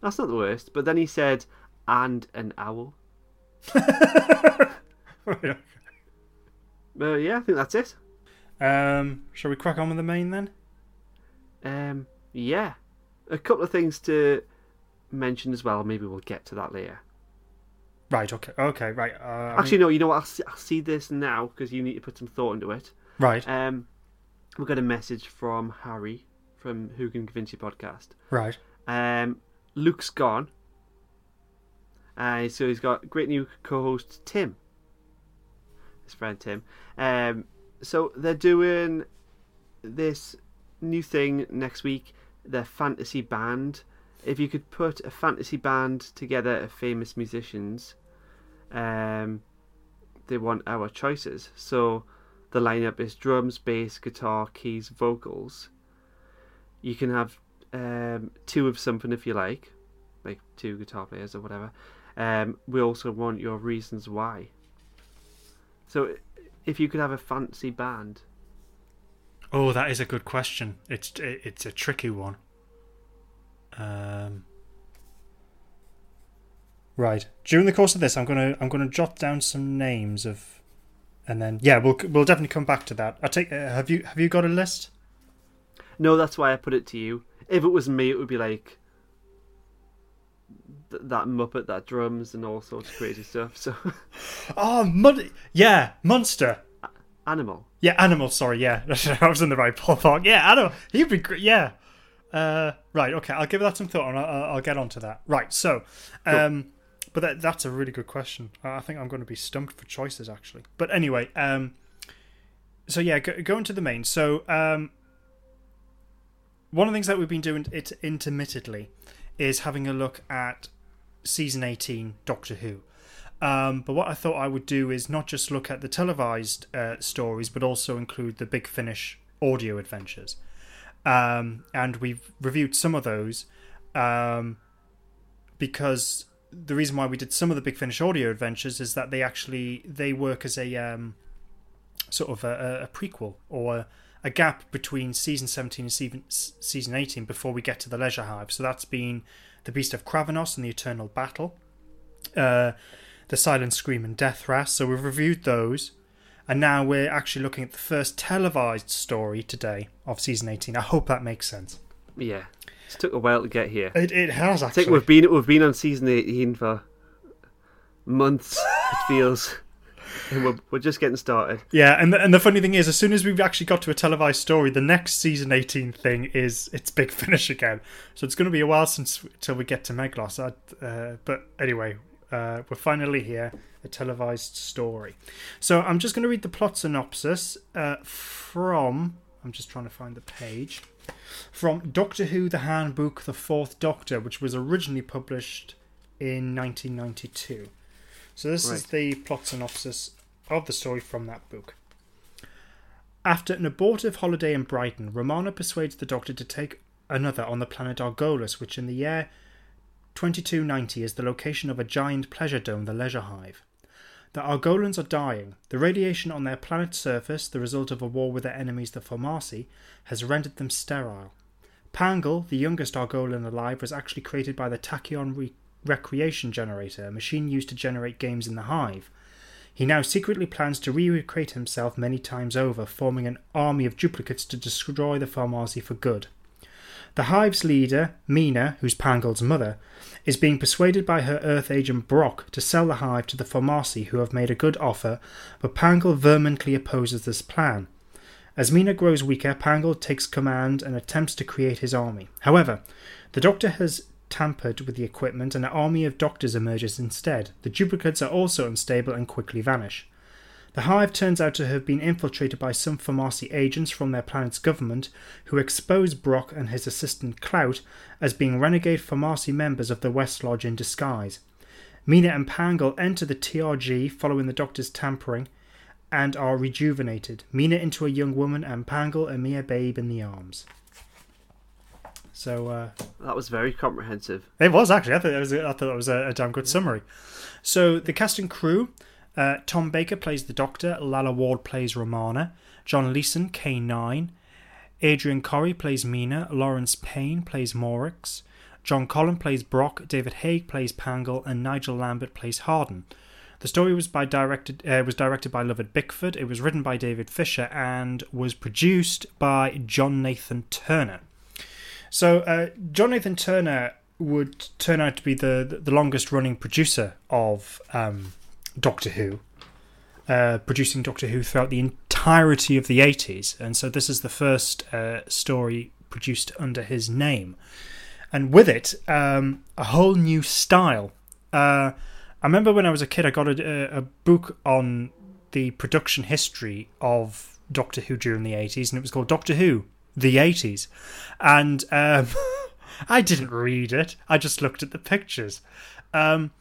that's not the worst. But then he said, and an owl. But yeah, I think that's it. Um, shall we crack on with the main then? Um, yeah, a couple of things to mention as well. Maybe we'll get to that later. Right. Okay. Okay. Right. Uh, Actually, no. You know what? I'll see, I'll see this now because you need to put some thought into it. right. Um, we got a message from Harry from Who Can Convince You podcast. Right. Um, Luke's gone. Uh, so he's got great new co-host Tim, his friend Tim. Um, so they're doing this new thing next week. Their fantasy band. If you could put a fantasy band together of famous musicians, um, they want our choices. So the lineup is drums, bass, guitar, keys, vocals. You can have um, two of something if you like, like two guitar players or whatever. Um, we also want your reasons why. So, if you could have a fancy band, Oh, that is a good question. It's it's a tricky one. Um. Right. During the course of this, I'm gonna I'm gonna jot down some names of, and then yeah, we'll we'll definitely come back to that. I take. Uh, have you have you got a list? no, that's why I put it to you. If it was me, it would be like th- that Muppet that drums and all sorts of crazy stuff. So, Oh, Mon- yeah, monster. animal. Yeah, animal. Sorry, yeah, I was in the right ballpark. Yeah, animal. He'd be great. Yeah. Uh, right. Okay. I'll give that some thought, and I'll, I'll get onto that. Right. So, um, but that, that's a really good question. I think I'm going to be stumped for choices actually. But anyway, um, so yeah, go, going to the main. So, um, one of the things that we've been doing it intermittently is having a look at season 18 Doctor Who. Um, but what I thought I would do is not just look at the televised uh, stories, but also include the Big Finish audio adventures. Um, and we've reviewed some of those um, because the reason why we did some of the Big Finish audio adventures is that they actually they work as a um, sort of a, a prequel or a gap between season 17 and season, season 18 before we get to the Leisure Hive. So that's been the Beast of Kravenos and the Eternal Battle. Uh, the Silent Scream and Dethras. So we've reviewed those, and now we're actually looking at the first televised story today of season 18. I hope that makes sense. Yeah, it took a while to get here. It, it has I think we've been we've been on season eighteen for months. It feels, we're we're just getting started. Yeah, and the, and the funny thing is, as soon as we've actually got to a televised story, the next season 18 thing is it's Big Finish again. So it's going to be a while since till we get to Meglos. Uh, but anyway, uh, we're finally here, a televised story. So I'm just going to read the plot synopsis uh, from. I'm just trying to find the page. From Doctor Who The Handbook, The Fourth Doctor, which was originally published in 1992. So this is the plot synopsis of the story from that book. After an abortive holiday in Brighton, Romana persuades the Doctor to take another on the planet Argolis, which in the year 2290 is the location of a giant pleasure dome, the Leisure Hive. The Argolans are dying. The radiation on their planet's surface, the result of a war with their enemies, the Foamasi, has rendered them sterile. Pangol, the youngest Argolan alive, was actually created by the Tachyon Re- Recreation Generator, a machine used to generate games in the Hive. He now secretly plans to recreate himself many times over, forming an army of duplicates to destroy the Foamasi for good. The Hive's leader, Mena, who's Pangol's mother, is being persuaded by her Earth agent Brock to sell the Hive to the Foamasi, who have made a good offer, but Pangol vehemently opposes this plan. As Mena grows weaker, Pangol takes command and attempts to create his army. However, the Doctor has tampered with the equipment and an army of doctors emerges instead. The duplicates are also unstable and quickly vanish. The Hive turns out to have been infiltrated by some Foamasi agents from their planet's government who expose Brock and his assistant Clout as being renegade Foamasi members of the West Lodge in disguise. Mena and Pangol enter the TRG following the Doctor's tampering and are rejuvenated. Mena into a young woman and Pangol a mere babe in the arms. So uh, That was very comprehensive. it was actually. I thought it was. I thought it was a, a damn good summary. So the cast and crew: uh, Tom Baker plays the Doctor, Lalla Ward plays Romana, John Leeson K nine, Adrienne Corri plays Mena, Laurence Payne plays Morix, John Collin plays Brock, David Haig plays Pangol, and Nigel Lambert plays Hardin. The story was by directed uh, was directed by Lovett Bickford. It was written by David Fisher and was produced by John Nathan Turner. So uh, Turner would turn out to be the the longest running producer of um, Doctor Who, uh, producing Doctor Who throughout the entirety of the eighties, and so this is the first uh, story produced under his name, and with it um, a whole new style. Uh, I remember when I was a kid, I got a, a book on the production history of Doctor Who during the 80s, and it was called Doctor Who, the 80s. And um, I didn't read it, I just looked at the pictures. Um,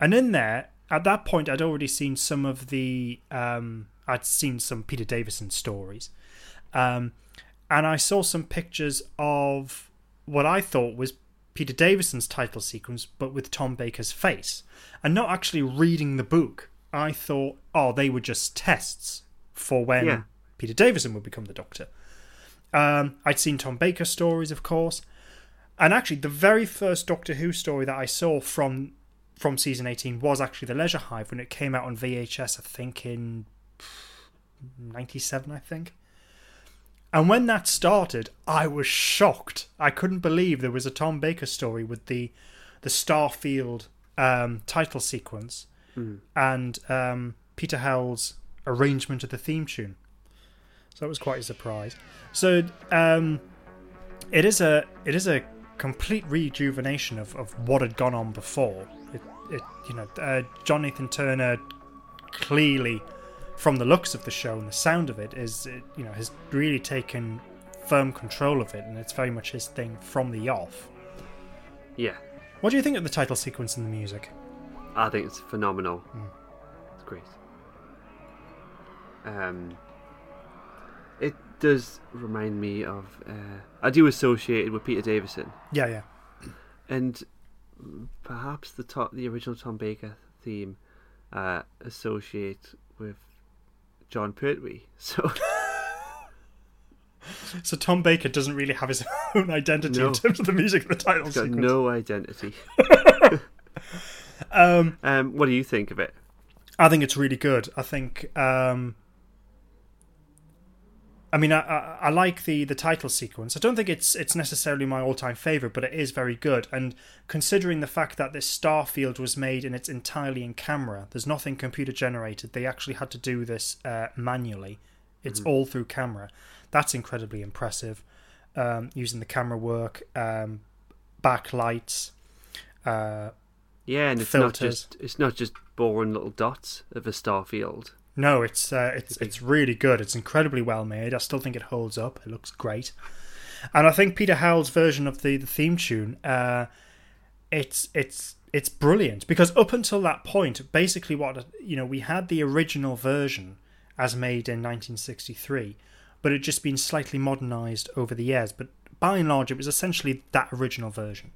and in there, at that point, I'd already seen some of the. Um, I'd seen some Peter Davison stories. Um, and I saw some pictures of what I thought was Peter Davison's title sequence, but with Tom Baker's face, and not actually reading the book. I thought, oh, they were just tests for when Yeah. Peter Davison would become the Doctor. Um, I'd seen Tom Baker stories, of course, and actually, the very first Doctor Who story that I saw from from season eighteen was actually the Leisure Hive when it came out on VHS. I think in ninety seven. I think. And when that started, I was shocked. I couldn't believe there was a Tom Baker story with the the Starfield um, title sequence and um, Peter Howell's arrangement of the theme tune. So that was quite a surprise. So um, it is a it is a complete rejuvenation of, of what had gone on before. It, it you know uh, John Nathan Turner clearly from the looks of the show and the sound of it is it, you know has really taken firm control of it and it's very much his thing from the off. Yeah, What do you think of the title sequence and the music? I think it's phenomenal. It's great. Um, does remind me of. Uh, I do associate it with Peter Davison, Yeah, yeah. and perhaps the to- the original Tom Baker theme uh, associate with Jon Pertwee. So So Tom Baker doesn't really have his own identity No. in terms of the music of the title he's got sequence. no identity. Um, Um, what do you think of it? I think it's really good. I think. Um, I mean, I, I, I like the, the title sequence. I don't think it's it's necessarily my all time favorite, but it is very good. And considering the fact that this Starfield was made and it's entirely in camera, there's nothing computer generated. They actually had to do this uh, manually. It's all through camera. That's incredibly impressive. Um, using the camera work, um, backlights. Uh, Yeah, and it's not just it's not just boring little dots of a star field. No, it's uh, it's it's really good. It's incredibly well made. I still think it holds up. It looks great, and I think Peter Howell's version of the, the theme tune, uh, it's it's it's brilliant because up until that point, basically what you know, we had the original version as made in 1963, but it just been slightly modernized over the years. But by and large, it was essentially that original version.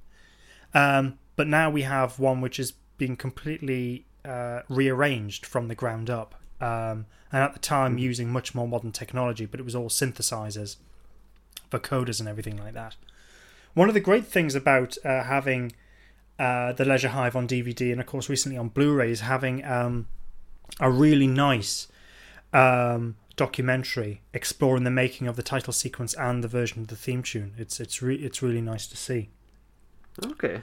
Um, but now we have one which has been completely uh, rearranged from the ground up, um, and at the time using much more modern technology, but it was all synthesizers, vocoders, and everything like that. One of the great things about uh, having uh, the Leisure Hive on DVD and, of course, recently on Blu-ray is having um, a really nice um, documentary exploring the making of the title sequence and the version of the theme tune. It's it's re- it's really nice to see. Okay.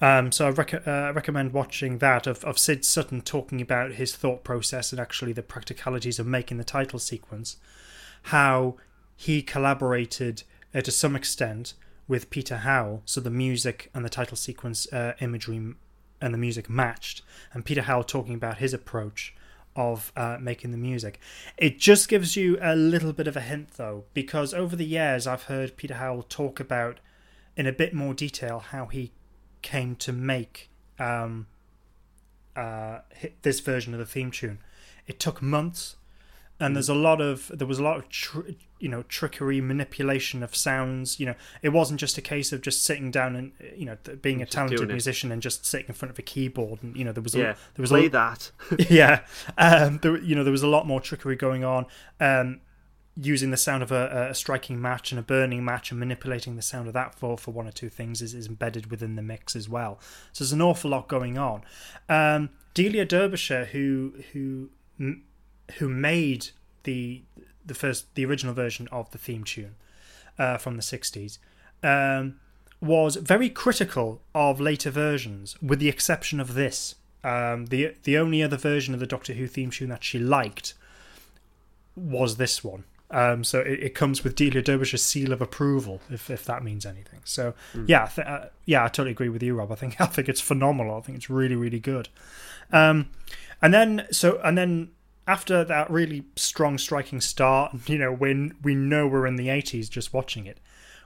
Um, so I rec- uh, recommend watching that of, of Sid Sutton talking about his thought process and actually the practicalities of making the title sequence, how he collaborated uh, to some extent with Peter Howell, so the music and the title sequence uh, imagery and the music matched, and Peter Howell talking about his approach of uh, making the music. It just gives you a little bit of a hint though, because over the years I've heard Peter Howell talk about in a bit more detail how he came to make um, uh, this version of the theme tune. It took months, and there's a lot of there was a lot of tr- you know trickery, manipulation of sounds. You know, it wasn't just a case of just sitting down and you know th- being a talented musician and just sitting in front of a keyboard. And you know, there was a, Yeah. there was Play a, that. yeah, um, there, you know, there was a lot more trickery going on. Um, using the sound of a, a striking match and a burning match and manipulating the sound of that for, for one or two things is, is embedded within the mix as well. So there's an awful lot going on. Um, Delia Derbyshire, who who who made the the first the original version of the theme tune uh, from the 60s, um, was very critical of later versions, with the exception of this. Um, the the only other version of the Doctor Who theme tune that she liked was this one. Um, so it, it comes with Delia Derbyshire's seal of approval, if if that means anything. So yeah, I th- uh, yeah, I totally agree with you, Rob. I think I think it's phenomenal. I think it's really really good. Um, and then so and then after that really strong striking start, you know, when we know we're in the eighties, just watching it,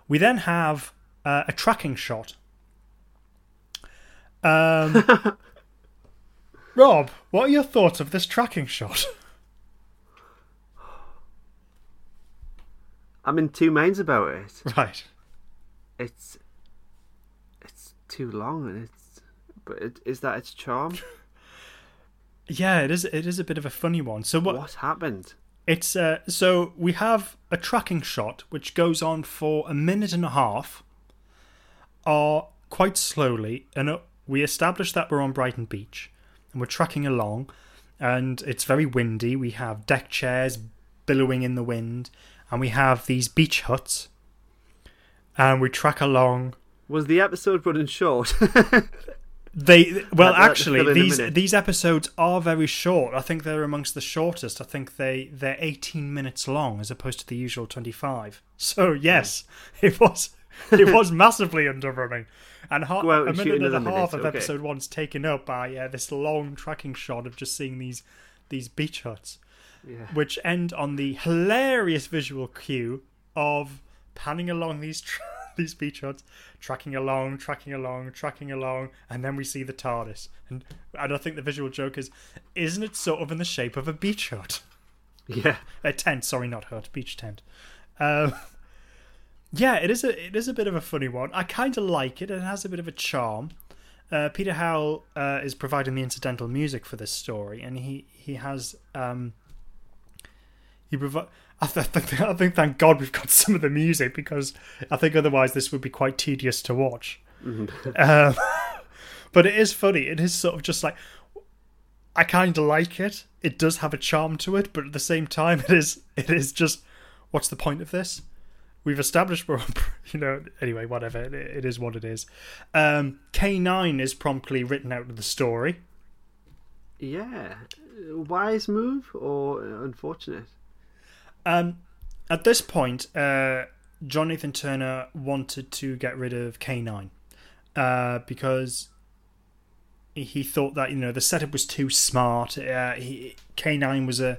we then have uh, a tracking shot. Um, Rob, what are your thoughts of this tracking shot? I'm in two minds about it. Right. It's it's too long, and it's but it, is that its charm? Yeah, it is. It is a bit of a funny one. So what? What happened? It's uh, so we have a tracking shot which goes on for a minute and a half, or quite slowly, and uh, we establish that we're on Brighton Beach, and we're tracking along, and it's very windy. We have deck chairs billowing in the wind, and we have these beach huts, and we track along. Was the episode running short? They well, I'd like to actually, fill in a these these episodes are very short. I think they're amongst the shortest. I think they they're eighteen minutes long as opposed to the usual twenty five. So yes, it was it was massively underrunning, and ha- a minute and a half minute, of okay. episode one's taken up by uh, this long tracking shot of just seeing these these beach huts, yeah. which end on the hilarious visual cue of panning along these tr- these beach huts, tracking along, tracking along, tracking along, and then we see the TARDIS. And and I think the visual joke is, isn't it sort of in the shape of a beach hut? Yeah. A tent, sorry, not hut, beach tent. Um, yeah, it is a it is a bit of a funny one. I kind of like it. It has a bit of a charm. Uh, Peter Howell uh, is providing the incidental music for this story, and he he has um, he provi- I, th- I think I think thank God we've got some of the music because I think otherwise this would be quite tedious to watch. um, but it is funny. It is sort of just like I kind of like it. It does have a charm to it, but at the same time, it is it is just what's the point of this? We've established we're on, you know. Anyway, whatever. It, it is what it is. Um, K nine is promptly written out of the story. Yeah. Wise move or unfortunate? Um, at this point, uh, John Nathan Turner wanted to get rid of K9 uh, because he thought that you know the setup was too smart. Uh, he, K9 was a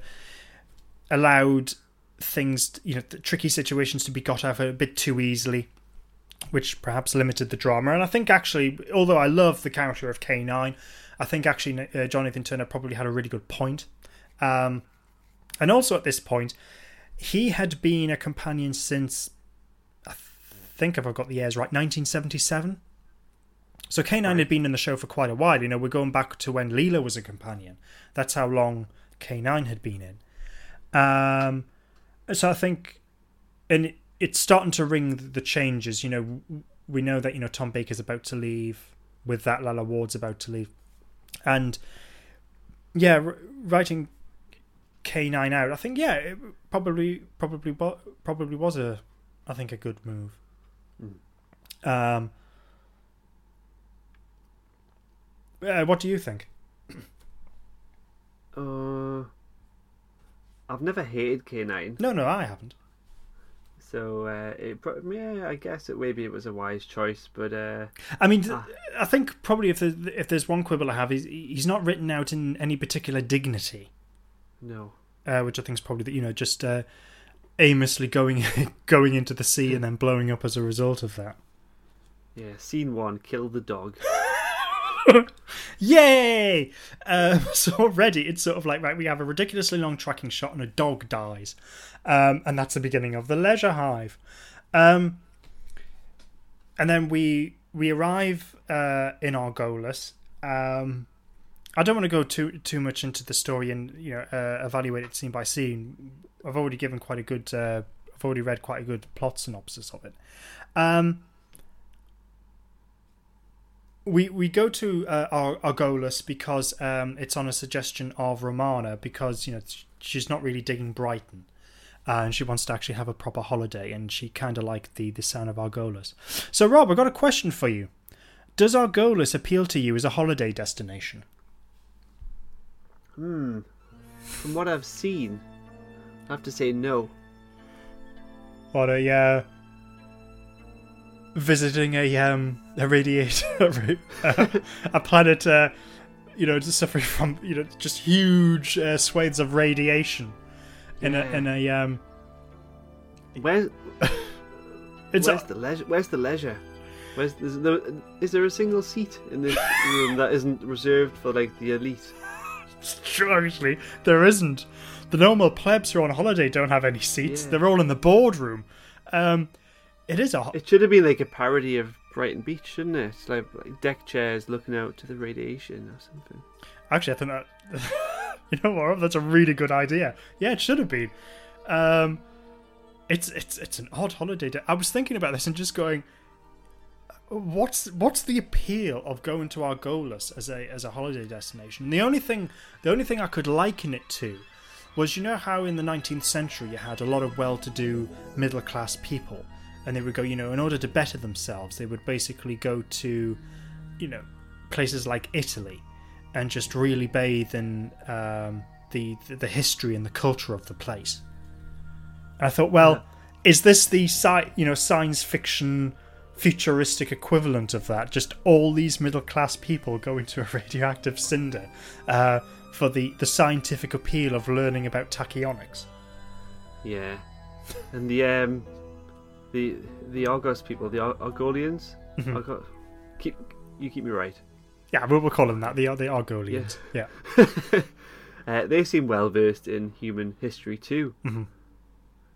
allowed things, you know, the tricky situations to be got out of a bit too easily, which perhaps limited the drama. And I think actually, although I love the character of K9, I think actually uh, John Nathan Turner probably had a really good point. Um, and also at this point, he had been a companion since I think if I've got the years right, 1977. So K9 had been in the show for quite a while. You know, we're going back to when Leela was a companion. That's how long K9 had been in. Um, so I think, and it, it's starting to ring the changes. You know, we know that you know Tom Baker's about to leave. With that, Lalla Ward's about to leave, and yeah, writing K9 out. I think yeah, it probably probably probably was a, I think a good move. Um. Uh, what do you think? Uh, I've never hated K9, No, no, I haven't. so uh, it yeah, I guess it maybe it was a wise choice, but uh, I mean, Ah. I think probably if there's, if there's one quibble I have, he's he's not written out in any particular dignity, no. Uh, which I think is probably that you know just uh, aimlessly going going into the sea and then blowing up as a result of that. Yeah, scene one, kill the dog. Yay! Um, so already it's sort of like right, we have a ridiculously long tracking shot and a dog dies, um, and that's the beginning of the leisure hive. Um, and then we we arrive uh, in Argolis. Um, I don't want to go too too much into the story and you know uh, evaluate it scene by scene. I've already given quite a good. Uh, I've already read quite a good plot synopsis of it. Um, we we go to uh, Ar- Argolis because um, it's on a suggestion of Romana because you know she's not really digging Brighton. And she wants to actually have a proper holiday, and she kind of liked the, the sound of Argolis. So, Rob, I've got a question for you. Does Argolis appeal to you as a holiday destination? Hmm. From what I've seen, I have to say no. What a uh, visiting a um a radiator uh, a planet uh, you know just suffering from you know just huge uh, swathes of radiation in a in a um Where's where's a, the leisure? Where's the leisure? Where's is there, is there a single seat in this room that isn't reserved for like the elite? Actually there isn't the normal plebs who are on holiday don't have any seats Yeah. they're all in the boardroom um it is a It should have been like a parody of Brighton Beach, shouldn't it? It's like, like deck chairs looking out to the radiation or something. Actually, I think that you know what? That's a really good idea. Yeah, it should have been. Um, it's it's it's an odd holiday. Day. I was thinking about this and just going, what's what's the appeal of going to Argolis as a as a holiday destination? The only thing the only thing I could liken it to was you know how in the 19th century you had a lot of well-to-do middle-class people and they would go you know in order to better themselves they would basically go to you know places like Italy and just really bathe in um, the, the the history and the culture of the place. And I thought, well, is this the sci- you know science fiction futuristic equivalent of that? Just all these middle class people going to a radioactive cinder uh, for the the scientific appeal of learning about tachyonics. Yeah, and the um, the the Argos people, the Ar- Argolians. Mhm. Argo- keep you keep me right. Yeah, we'll, we'll call them that. The the Argolians. Yeah. uh, they seem well versed in human history too. Mhm.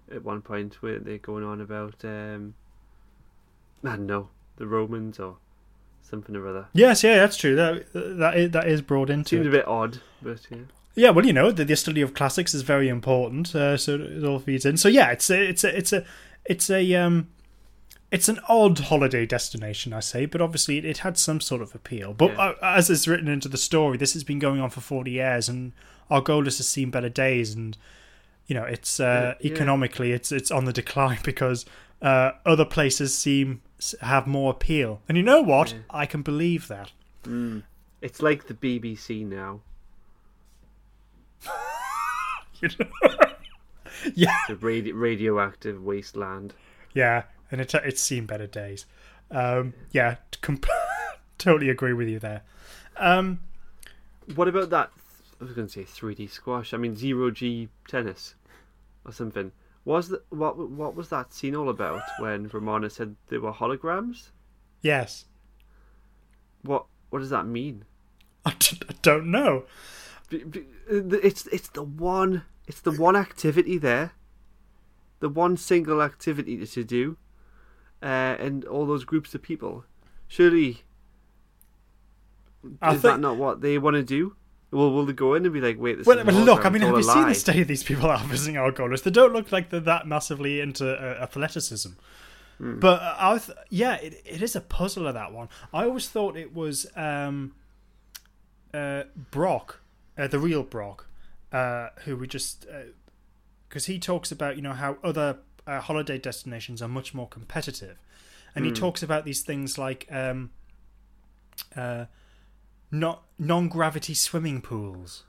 At one point, where they're going on about um, I don't know the Romans or something or other. Yes, yeah, that's true. That that is, that is brought into Seemed it. a bit odd, but yeah. Yeah, well, you know, the, the study of classics is very important, uh, so it all feeds in. So yeah, it's a, it's a, it's a, it's a, um, it's an odd holiday destination, I say, but obviously it, it had some sort of appeal. But Yeah. uh, as is written into the story, this has been going on for forty years, and Argolis has seen better days, and you know, it's uh, Yeah, yeah. economically, it's it's on the decline because uh, other places seem have more appeal. And you know what? Yeah. I can believe that. Mm. It's like the BBC now. You know? yeah. It's a radi- radioactive wasteland. Yeah, and it, it's seen better days. Um, yeah, com- totally agree with you there. Um, What about that? I was going to say 3D squash. I mean zero G tennis or something. Was the, what what was that scene all about when Romana said they were holograms? yes, What what does that mean? I, d- I don't know. It's it's the one it's the one activity there, the one single activity to do, uh, and all those groups of people. Surely, I Is think- that not what they want to do? Well, will they go in and be like, wait, this Well, is well, look, I mean, have you seen the state of these people are visiting Argolis? They don't look like they're that massively into uh, athleticism. Hmm. But uh, I, th- yeah, it, it is a puzzler that one. I always thought it was um, uh, Brock, uh, the real Brock, uh, who we just because he talks about you know how other uh, holiday destinations are much more competitive, and he talks about these things like um, uh, not non gravity swimming pools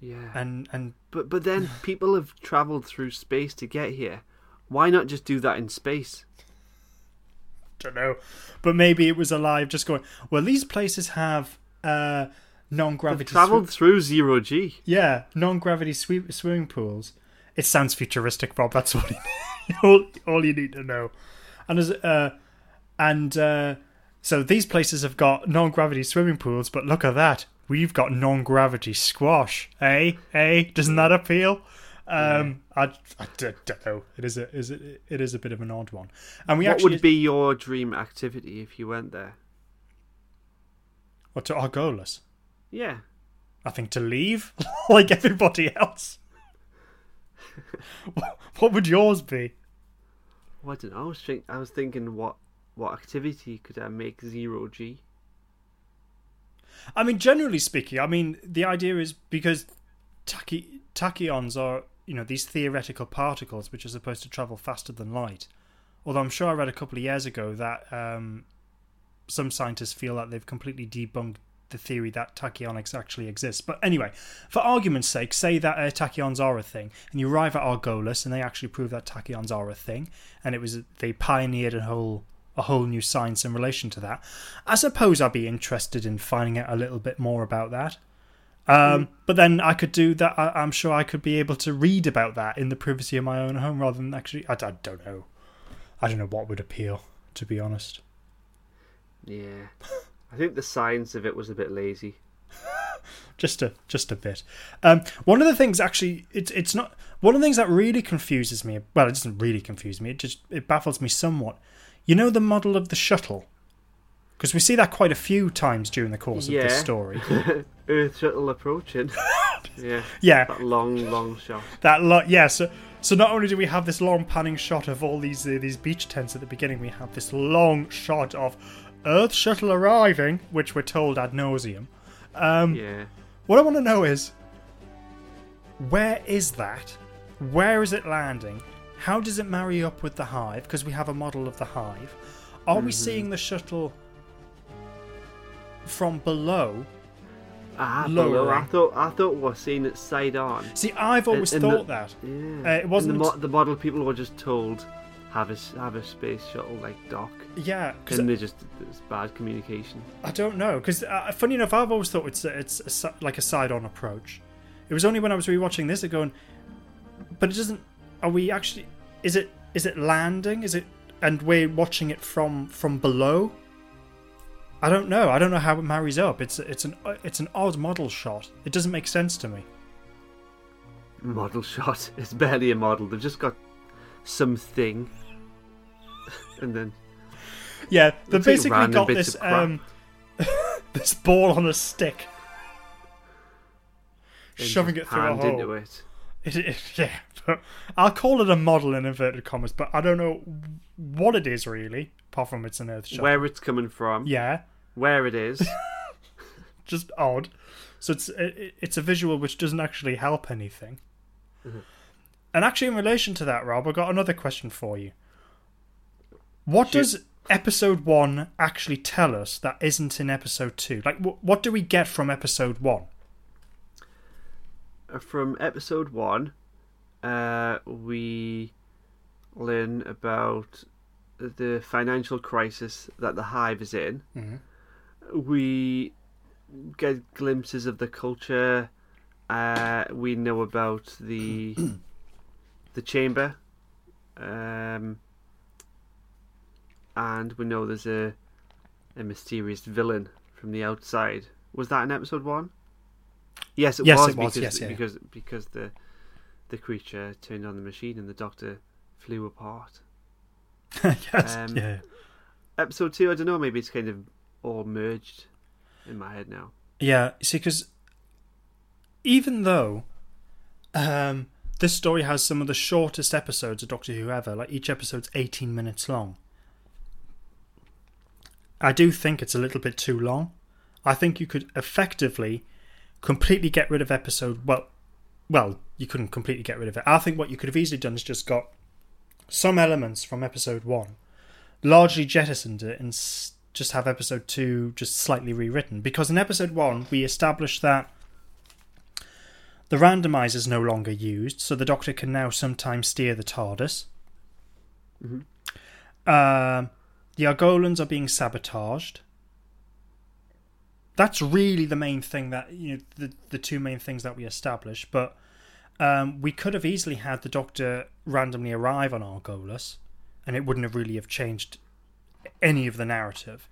Yeah. and and But but then people have travelled through space to get here. Why not just do that in space? don't know, but maybe it was alive just going. Well, these places have uh, non They've gravity. travelled through zero G. yeah, non gravity swi- swimming pools. It sounds futuristic, Rob. That's all you all, all you need to know. And as uh, and uh, so these places have got non gravity swimming pools, but look at that. We've got non gravity squash. Eh? Eh? Doesn't that appeal? Um, I, I d- don't know. It is a is it, it is a bit of an odd one. And we What actually would be your dream activity if you went there? what to Argolis? Yeah. I think to leave like everybody else. what, what would yours be? Well, I don't know. I was, think- I was thinking what what activity could I make zero G? I mean, generally speaking, I mean the idea is because tachy, tachyons are you know these theoretical particles which are supposed to travel faster than light. Although I'm sure I read a couple of years ago that um, some scientists feel that they've completely debunked the theory that tachyonics actually exist. But anyway, for argument's sake, say that uh, tachyons are a thing, and you arrive at Argolis, and they actually prove that tachyons are a thing, and it was they pioneered a whole a whole new science in relation to that. I suppose I'd be interested in finding out a little bit more about that. Um, But then I could do that. I, I'm sure I could be able to read about that in the privacy of my own home rather than actually. I, I don't know. I don't know what would appeal, to be honest. Yeah. I think the science of it was a bit lazy. just a just a bit. Um, one of the things actually, it's it's not one of the things that really confuses me. Well, it doesn't really confuse me. It just it baffles me somewhat. You know the model of the shuttle, because we see that quite a few times during the course of this story. Earth shuttle approaching. yeah. Yeah, That long, long shot. that lot. Yeah, so so not only do we have this long panning shot of all these uh, these beach tents at the beginning, we have this long shot of Earth shuttle arriving, which we're told ad nauseum. Um, Yeah. What I want to know is where is that? Where is it landing? How does it marry up with the hive? Because we have a model of the hive. Are we seeing the shuttle from below? Ah, Lowering. below. I thought I thought we were seeing it side on. See, I've always thought the- that. Yeah. Uh, it wasn't- the, mo- the model people were just told have a have a space shuttle like dock, Yeah, because they just it's bad communication. I don't know. Because uh, funny enough, I've always thought it's a, it's a, like a side-on approach. It was only when I was rewatching this that going, but it doesn't. Are we actually? Is it is it landing? Is it? And we're watching it from from below. I don't know. I don't know how it marries up. It's it's an it's an odd model shot. It doesn't make sense to me. Model shot. It's barely a model. They've just got something, and then Yeah, they Looks like basically got this um this ball on a stick, and shoving it through a hole. into it. It, it, yeah, but I'll call it a model in inverted commas, but I don't know what it is really, apart from it's an Earth shot. Where it's coming from, Yeah, where it is. just odd. So it's it, it's a visual which doesn't actually help anything. Mm-hmm. And actually, in relation to that, Rob, I've got another question for you. What Shoot. does episode one actually tell us that isn't in episode two? Like, wh- what do we get from episode one? From episode one, uh, we learn about the financial crisis that the hive is in. We get glimpses of the culture. Uh, we know about the the chamber, um, and we know there's a a mysterious villain from the outside. Was that in episode one? Yes, it Yes, was it was, because yes, yeah. because because the the creature turned on the machine and the doctor flew apart. yes, Um, yeah. Episode two, I don't know, maybe it's kind of all merged in my head now. Yeah, see, because even though um, this story has some of the shortest episodes of Doctor Who ever, like each episode's 18 minutes long, I do think it's a little bit too long. I think you could effectively completely get rid of episode. Well, well, you couldn't completely get rid of it. I think what you could have easily done is just got some elements from episode one, largely jettisoned it, and just have episode two just slightly rewritten. Because in episode one, we established that the randomizer is no longer used, so the Doctor can now sometimes steer the TARDIS. Um, the Argolans are being sabotaged. That's really the main thing that you know the the two main things that we established. But um, we could have easily had the Doctor randomly arrive on Argolis, and it wouldn't have really have changed any of the narrative.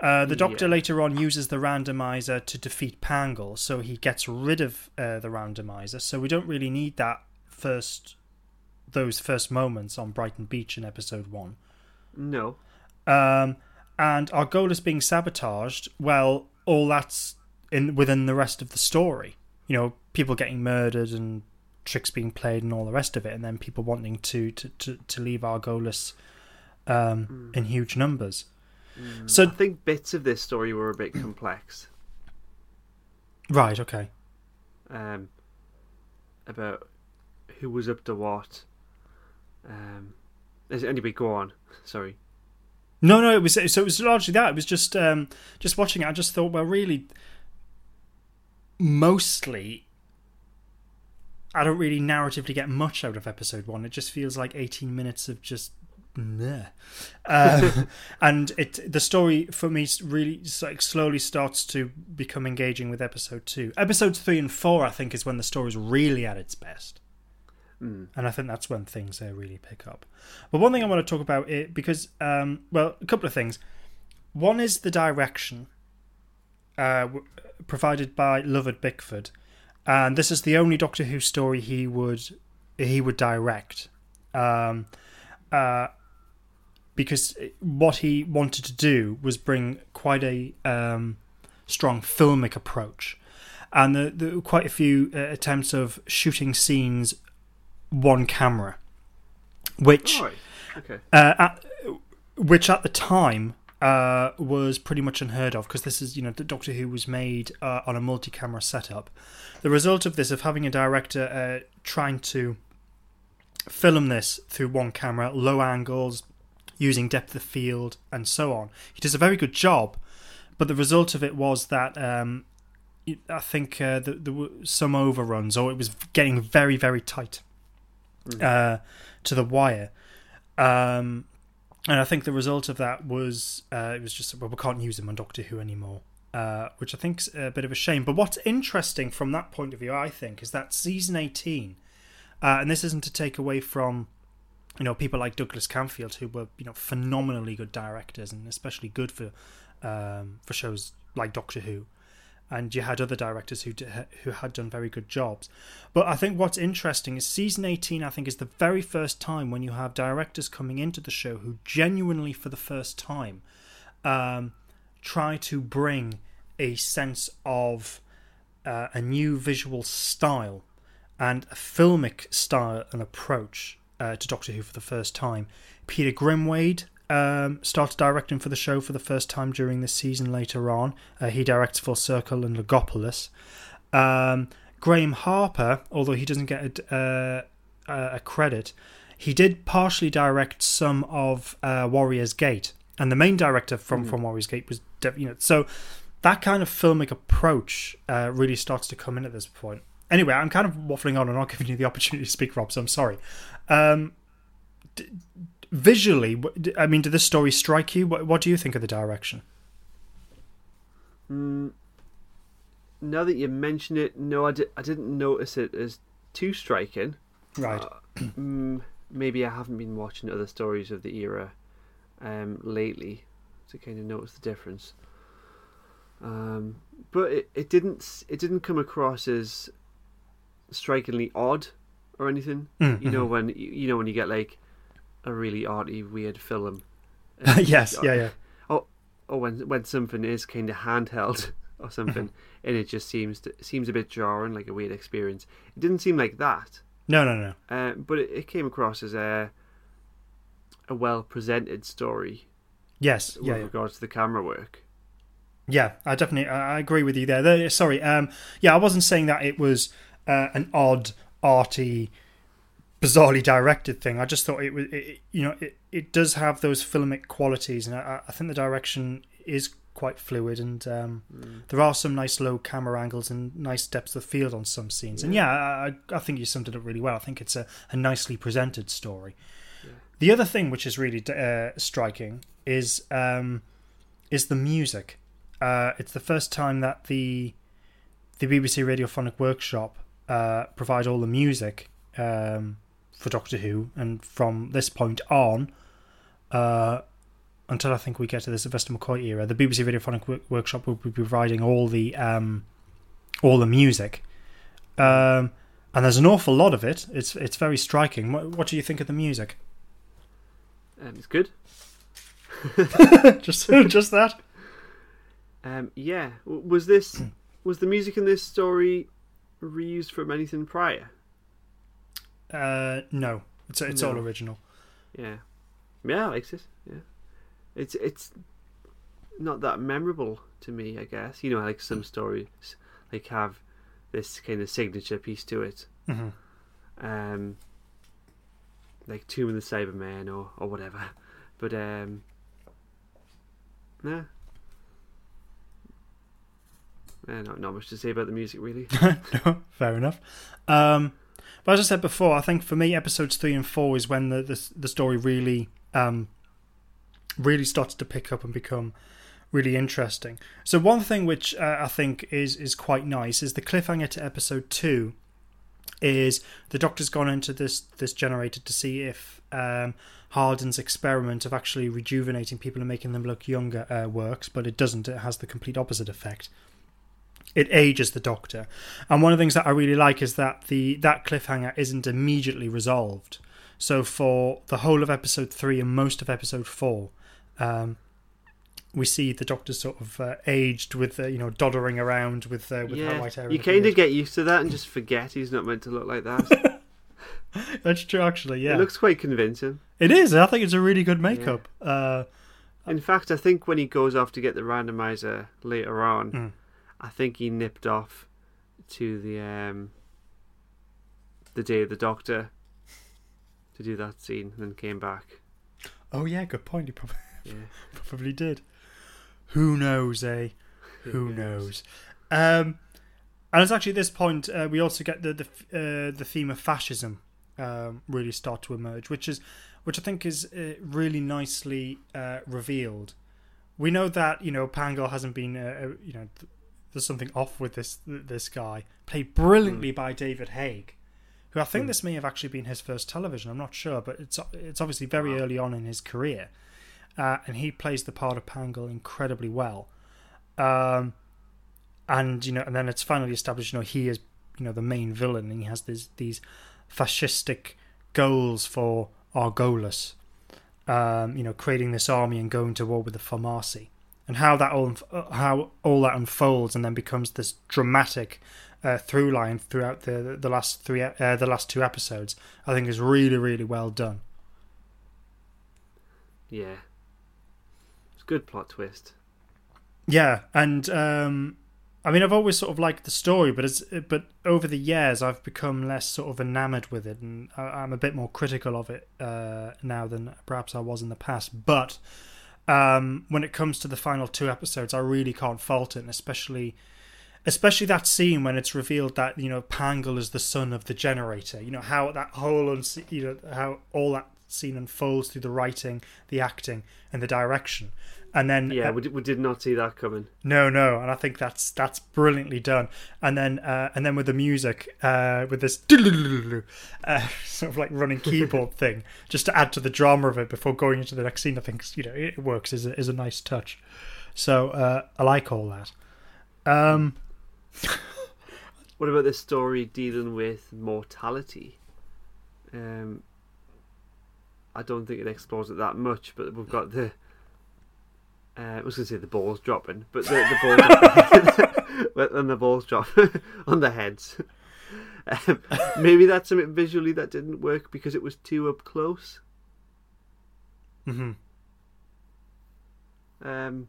Uh, the Doctor Yeah. later on uses the randomizer to defeat Pangol, so he gets rid of uh, the randomizer. So we don't really need that first, those first moments on Brighton Beach in episode one. No. Um, and Argolis being sabotaged. Well, all that's in within the rest of the story. You know, people getting murdered and tricks being played and all the rest of it, and then people wanting to to, to, to leave Argolis um, in huge numbers. I So think bits of this story were a bit complex. right, okay, Um, about who was up to what. Um, is- anyway, go on. Sorry. No, no, it was so it was largely that. It was just um, just watching it. I just thought, well, really, mostly. I don't really narratively get much out of episode one. It just feels like 18 minutes of just meh. Um, and it the story for me really like slowly starts to become engaging with episode two. Episodes three and four, I think, is when the story's really at its best, and I think that's when things uh, really pick up. But one thing I want to talk about it because, um, well, a couple of things. One is the direction uh, provided by Lovett Bickford, and this is the only Doctor Who story he would he would direct. Um, uh, because what he wanted to do was bring quite a um, strong filmic approach, and the, the quite a few uh, attempts of shooting scenes one camera, which right. Okay. uh, at, which at the time uh, was pretty much unheard of because this is you know the Doctor Who was made uh, on a multi-camera setup. The result of this of having a director uh, trying to film this through one camera, low angles, using depth of field, and so on. He does a very good job, but the result of it was that um, I think uh, the, there were some overruns, or it was getting very, very tight uh, to the wire. Um, and I think the result of that was uh, it was just well we can't use him on Doctor Who anymore, uh, which I think's a bit of a shame. But what's interesting from that point of view, I think, is that season eighteen, uh, and this isn't to take away from you know people like Douglas Camfield who were you know phenomenally good directors and especially good for um, for shows like Doctor Who, and you had other directors who d- who had done very good jobs. But I think what's interesting is season 18 I think is the very first time when you have directors coming into the show who genuinely for the first time um, try to bring a sense of uh, a new visual style and a filmic style and approach uh, to Doctor Who for the first time. Peter Grimwade um, started directing for the show for the first time during this season later on. Uh, he directs Full Circle and Logopolis. Um, Graeme Harper, although he doesn't get a, uh, a credit, he did partially direct some of uh, Warrior's Gate, and the main director from from Warrior's Gate was Dev- you know so that kind of filmic approach uh, really starts to come in at this point. Anyway, I'm kind of waffling on and not giving you the opportunity to speak, Rob. So I'm sorry. Um, d- visually, I mean, did this story strike you? What, what do you think of the direction? Mm, now that you mention it, no, I, di- I didn't notice it as too striking. Right. Uh, mm, maybe I haven't been watching other stories of the era um, lately to kind of notice the difference. Um, but it, it didn't it didn't come across as strikingly odd or anything. Mm, You know mhm. when you know when you get like a really arty weird film. yes. Yeah. Yeah. or when when something is kind of handheld or something, and it just seems to, seems a bit jarring, like a weird experience. It didn't seem like that, No, no, no. uh, but it, it came across as a a well presented story Yes, with yeah, yeah. regards to the camera work. Yeah, I definitely I agree with you there. there sorry, um, yeah, I wasn't saying that it was uh, an odd, arty, bizarrely directed thing. I just thought it was, it, you know, it, it does have those filmic qualities, and I, I think the direction is quite fluid, and um, there are some nice low camera angles and nice depths of field on some scenes. And yeah, I, I- think you summed it up really well. I think it's a, a nicely presented story. The other thing which is really uh, striking is um, is the music. Uh, it's the first time that the the BBC Radiophonic Workshop uh, provide all the music um, for Doctor Who, and from this point on, uh, until I think we get to the Sylvester McCoy era, the BBC Radiophonic Workshop will be providing all the um, all the music. Um, and there's an awful lot of it. It's it's very striking. What, what do you think of the music? Um, it's good. just just that. Um, yeah, was this was the music in this story reused from anything prior? Uh, no, it's it's all original. Yeah, yeah, I like it. Yeah, it's it's not that memorable to me. I guess you know, like some stories like have this kind of signature piece to it. hmm Um, like Tomb of the Cybermen or or whatever. But um, nah. Eh, not not much to say about the music really. no, fair enough. Um, but as I said before, I think for me, episodes three and four is when the the, the story really um, really started to pick up and become really interesting. So one thing which uh, I think is is quite nice is the cliffhanger to episode two. Is the doctor's gone into this this generator to see if um, Hardin's experiment of actually rejuvenating people and making them look younger uh, works, but it doesn't. It has the complete opposite effect it ages the doctor. And one of the things that i really like is that the that cliffhanger isn't immediately resolved. So for the whole of episode 3 and most of episode 4 um, we see the doctor sort of uh, aged with uh, you know doddering around with uh, with her white hair you kind of get used to that and just forget he's not meant to look like that. that's true actually yeah. It looks quite convincing. it is i think it's a really good makeup. Uh, In fact, I think when he goes off to get the randomizer later on, Mm. I think he nipped off to the um, the day of the doctor to do that scene, and then came back. oh yeah good point he probably, Yeah, probably did who knows eh Who knows? Um, and it's actually at this point uh, we also get the the uh, the theme of fascism um, really start to emerge, which is which I think is uh, really nicely uh, revealed. We know that you know Pangol hasn't been uh, uh, you know there's something off with this this guy played brilliantly by David Haig, who I think this may have actually been his first television. I'm not sure, but it's it's obviously very early on in his career, uh, and he plays the part of Pangol incredibly well. Um, and you know, and then it's finally established, you know, he is you know the main villain, and he has these these fascistic goals for Argolis. Um, you know, creating this army and going to war with the Foamasi, and how that all how all that unfolds, and then becomes this dramatic uh, through line throughout the the last three uh, the last two episodes. I think is really really well done. yeah. It's a good plot twist. Yeah, and um, I mean, I've always sort of liked the story, but it's but over the years, I've become less sort of enamored with it, and I, I'm a bit more critical of it uh, now than perhaps I was in the past. But um, when it comes to the final two episodes, I really can't fault it, and especially especially that scene when it's revealed that you know Pangol is the son of the generator. You know how that whole uns- you know how all that scene unfolds through the writing, the acting, and the direction. And then Yeah, uh, we, did, we did not see that coming. no, no, and I think that's that's brilliantly done. And then uh, and then with the music, uh, with this uh, sort of like running keyboard thing, just to add to the drama of it before going into the next scene, I think you know it works is a, is a nice touch. So uh, I like all that. Um, What about this story dealing with mortality? Um, I don't think it explores it that much, but we've got the. Uh, I was going to say the balls dropping, but the, the balls. when the balls drop on their heads. Um, maybe that's something visually that didn't work because it was too up close. hmm Um,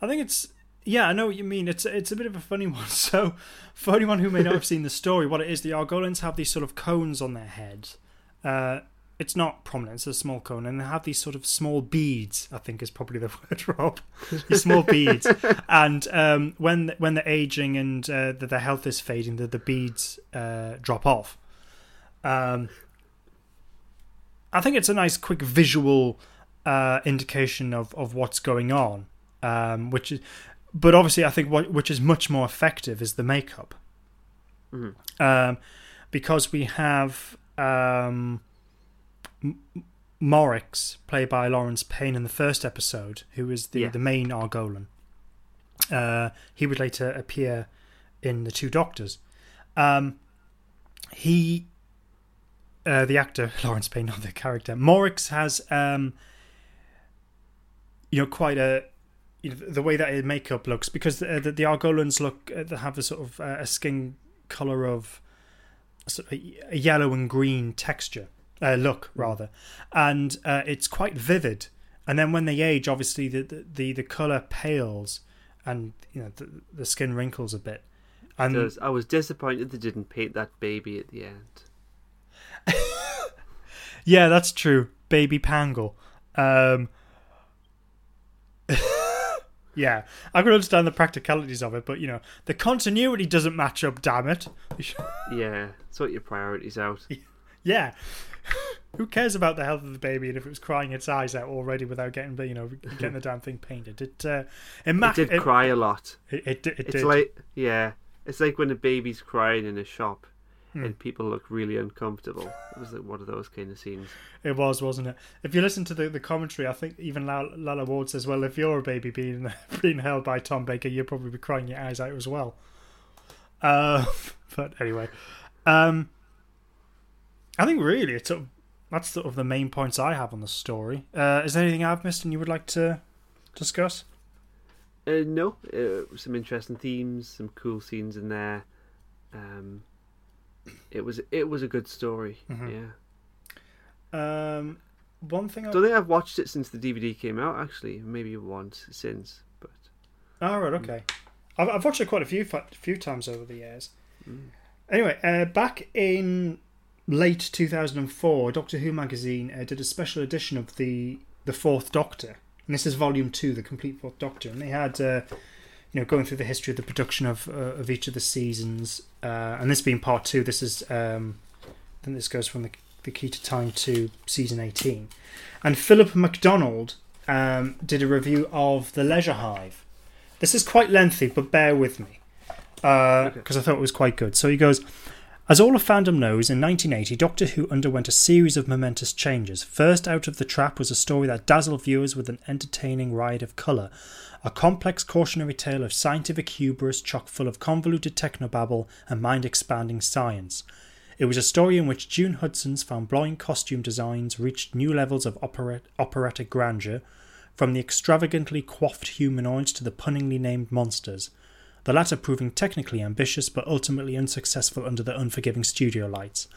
I think it's yeah, I know what you mean. It's it's a bit of a funny one. So, for anyone who may not have seen the story, what it is, the Argolans have these sort of cones on their heads. Uh, it's not prominent; it's a small cone, and they have these sort of small beads. I think is probably the word, Rob. these small beads, and um, when when they're aging and uh, the, their health is fading, the the beads uh, drop off. Um, I think it's a nice, quick visual uh, indication of, of what's going on, um, which is, but obviously, I think what which is much more effective is the makeup, Mhm. um, because we have um, M- Morix, played by Laurence Payne in the first episode, who is the, Yeah. the main Argolan. Uh, he would later appear in the Two Doctors. Um, he, uh, the actor Laurence Payne, not the character. Morix has, um, you know, quite a you know, the way that his makeup looks because the the, the Argolans look uh, they have a sort of uh, a skin color of sort of a yellow and green texture uh, look rather, and uh, it's quite vivid. And then when they age, obviously the the, the, the color pales, and you know the, the skin wrinkles a bit. And does I was disappointed they didn't paint that baby at the end. Yeah, that's true. Baby Pangol. Um, yeah, I can understand the practicalities of it, but you know, the continuity doesn't match up, damn it. Yeah, sort your priorities out. yeah. Who cares about the health of the baby and if it was crying its eyes out already without getting the you know getting the damn thing painted? It uh, it, did it, cry a lot. It, it, it It's did. like yeah, it's like when a baby's crying in a shop Hmm. and people look really uncomfortable. It was like one of those kind of scenes. It was, wasn't it? If you listen to the, the commentary, I think even Lalla, Lalla Ward says, "Well, if you're a baby being being held by Tom Baker, you'll probably be crying your eyes out as well." Uh, but anyway, um, I think really it's sort of, that's sort of the main points I have on the story. Uh, is there anything I've missed and you would like to discuss? Uh, no, uh, some interesting themes, some cool scenes in there. Um, it was it was a good story. Mhm. Yeah, Um, one thing. I... don't think I've watched it since the DVD came out. Actually, maybe once since, but Oh, right, okay. I've, I've watched it quite a few few times over the years. Anyway, uh, back in late 2004, Doctor Who magazine uh, did a special edition of the the Fourth Doctor, and this is Volume Two, the complete Fourth Doctor, and they had. Uh, you know, going through the history of the production of uh, of each of the seasons, uh, and this being part two, this is um, I think this goes from the the key to time to season eighteen, and Philip MacDonald um, did a review of the Leisure Hive. This is quite lengthy, but bear with me because I thought it was quite good. So he goes. As all of fandom knows, in 1980, Doctor Who underwent a series of momentous changes. First out of the trap was a story that dazzled viewers with an entertaining ride of colour, a complex cautionary tale of scientific hubris chock full of convoluted technobabble and mind expanding science. It was a story in which June Hudson's flamboyant costume designs reached new levels of operatic grandeur, from the extravagantly coiffed humanoids to the punningly named monsters, the latter proving technically ambitious but ultimately unsuccessful under the unforgiving studio lights.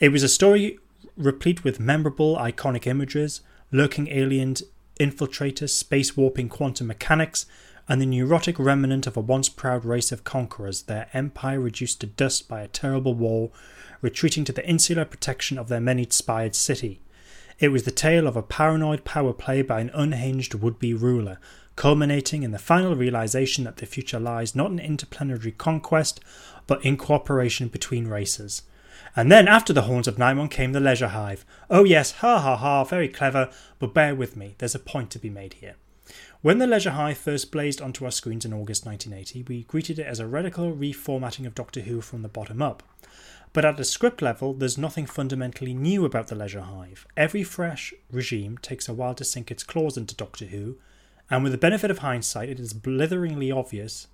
It was a story replete with memorable, iconic images, lurking alien infiltrators, space warping quantum mechanics, and the neurotic remnant of a once proud race of conquerors, their empire reduced to dust by a terrible war, retreating to the insular protection of their many spired city. It was the tale of a paranoid power play by an unhinged would be ruler, culminating in the final realization that the future lies not in interplanetary conquest, but in cooperation between races. And then after the Horns of Nimon came the Leisure Hive. Oh yes, ha ha ha, very clever, but bear with me, there's a point to be made here. When the Leisure Hive first blazed onto our screens in August 1980, we greeted it as a radical reformatting of Doctor Who from the bottom up. But at a script level, there's nothing fundamentally new about the Leisure Hive. Every fresh regime takes a while to sink its claws into Doctor Who, and with the benefit of hindsight, it is blitheringly obvious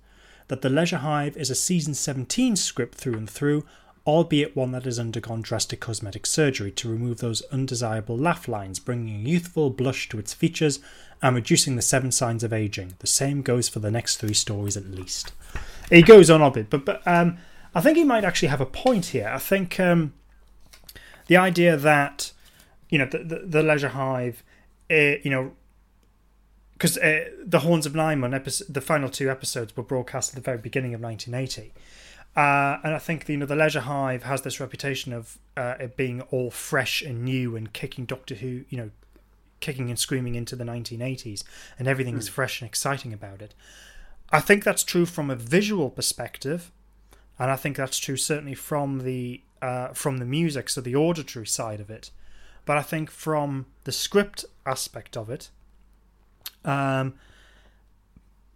that the Leisure Hive is a season 17 script through and through, albeit one that has undergone drastic cosmetic surgery to remove those undesirable laugh lines, bringing a youthful blush to its features and reducing the seven signs of aging. The same goes for the next three stories at least. He goes on a bit, but but um, I think he might actually have a point here. I think um, the idea that you know the the, the Leisure Hive, uh, you know, because uh, the Horns of Nimon episode, the final two episodes were broadcast at the very beginning of 1980. Uh, and I think you know the Leisure Hive has this reputation of uh, it being all fresh and new and kicking Doctor Who, you know, kicking and screaming into the 1980s, and everything is fresh and exciting about it. I think that's true from a visual perspective, and I think that's true certainly from the uh, from the music, so the auditory side of it. But I think from the script aspect of it, um,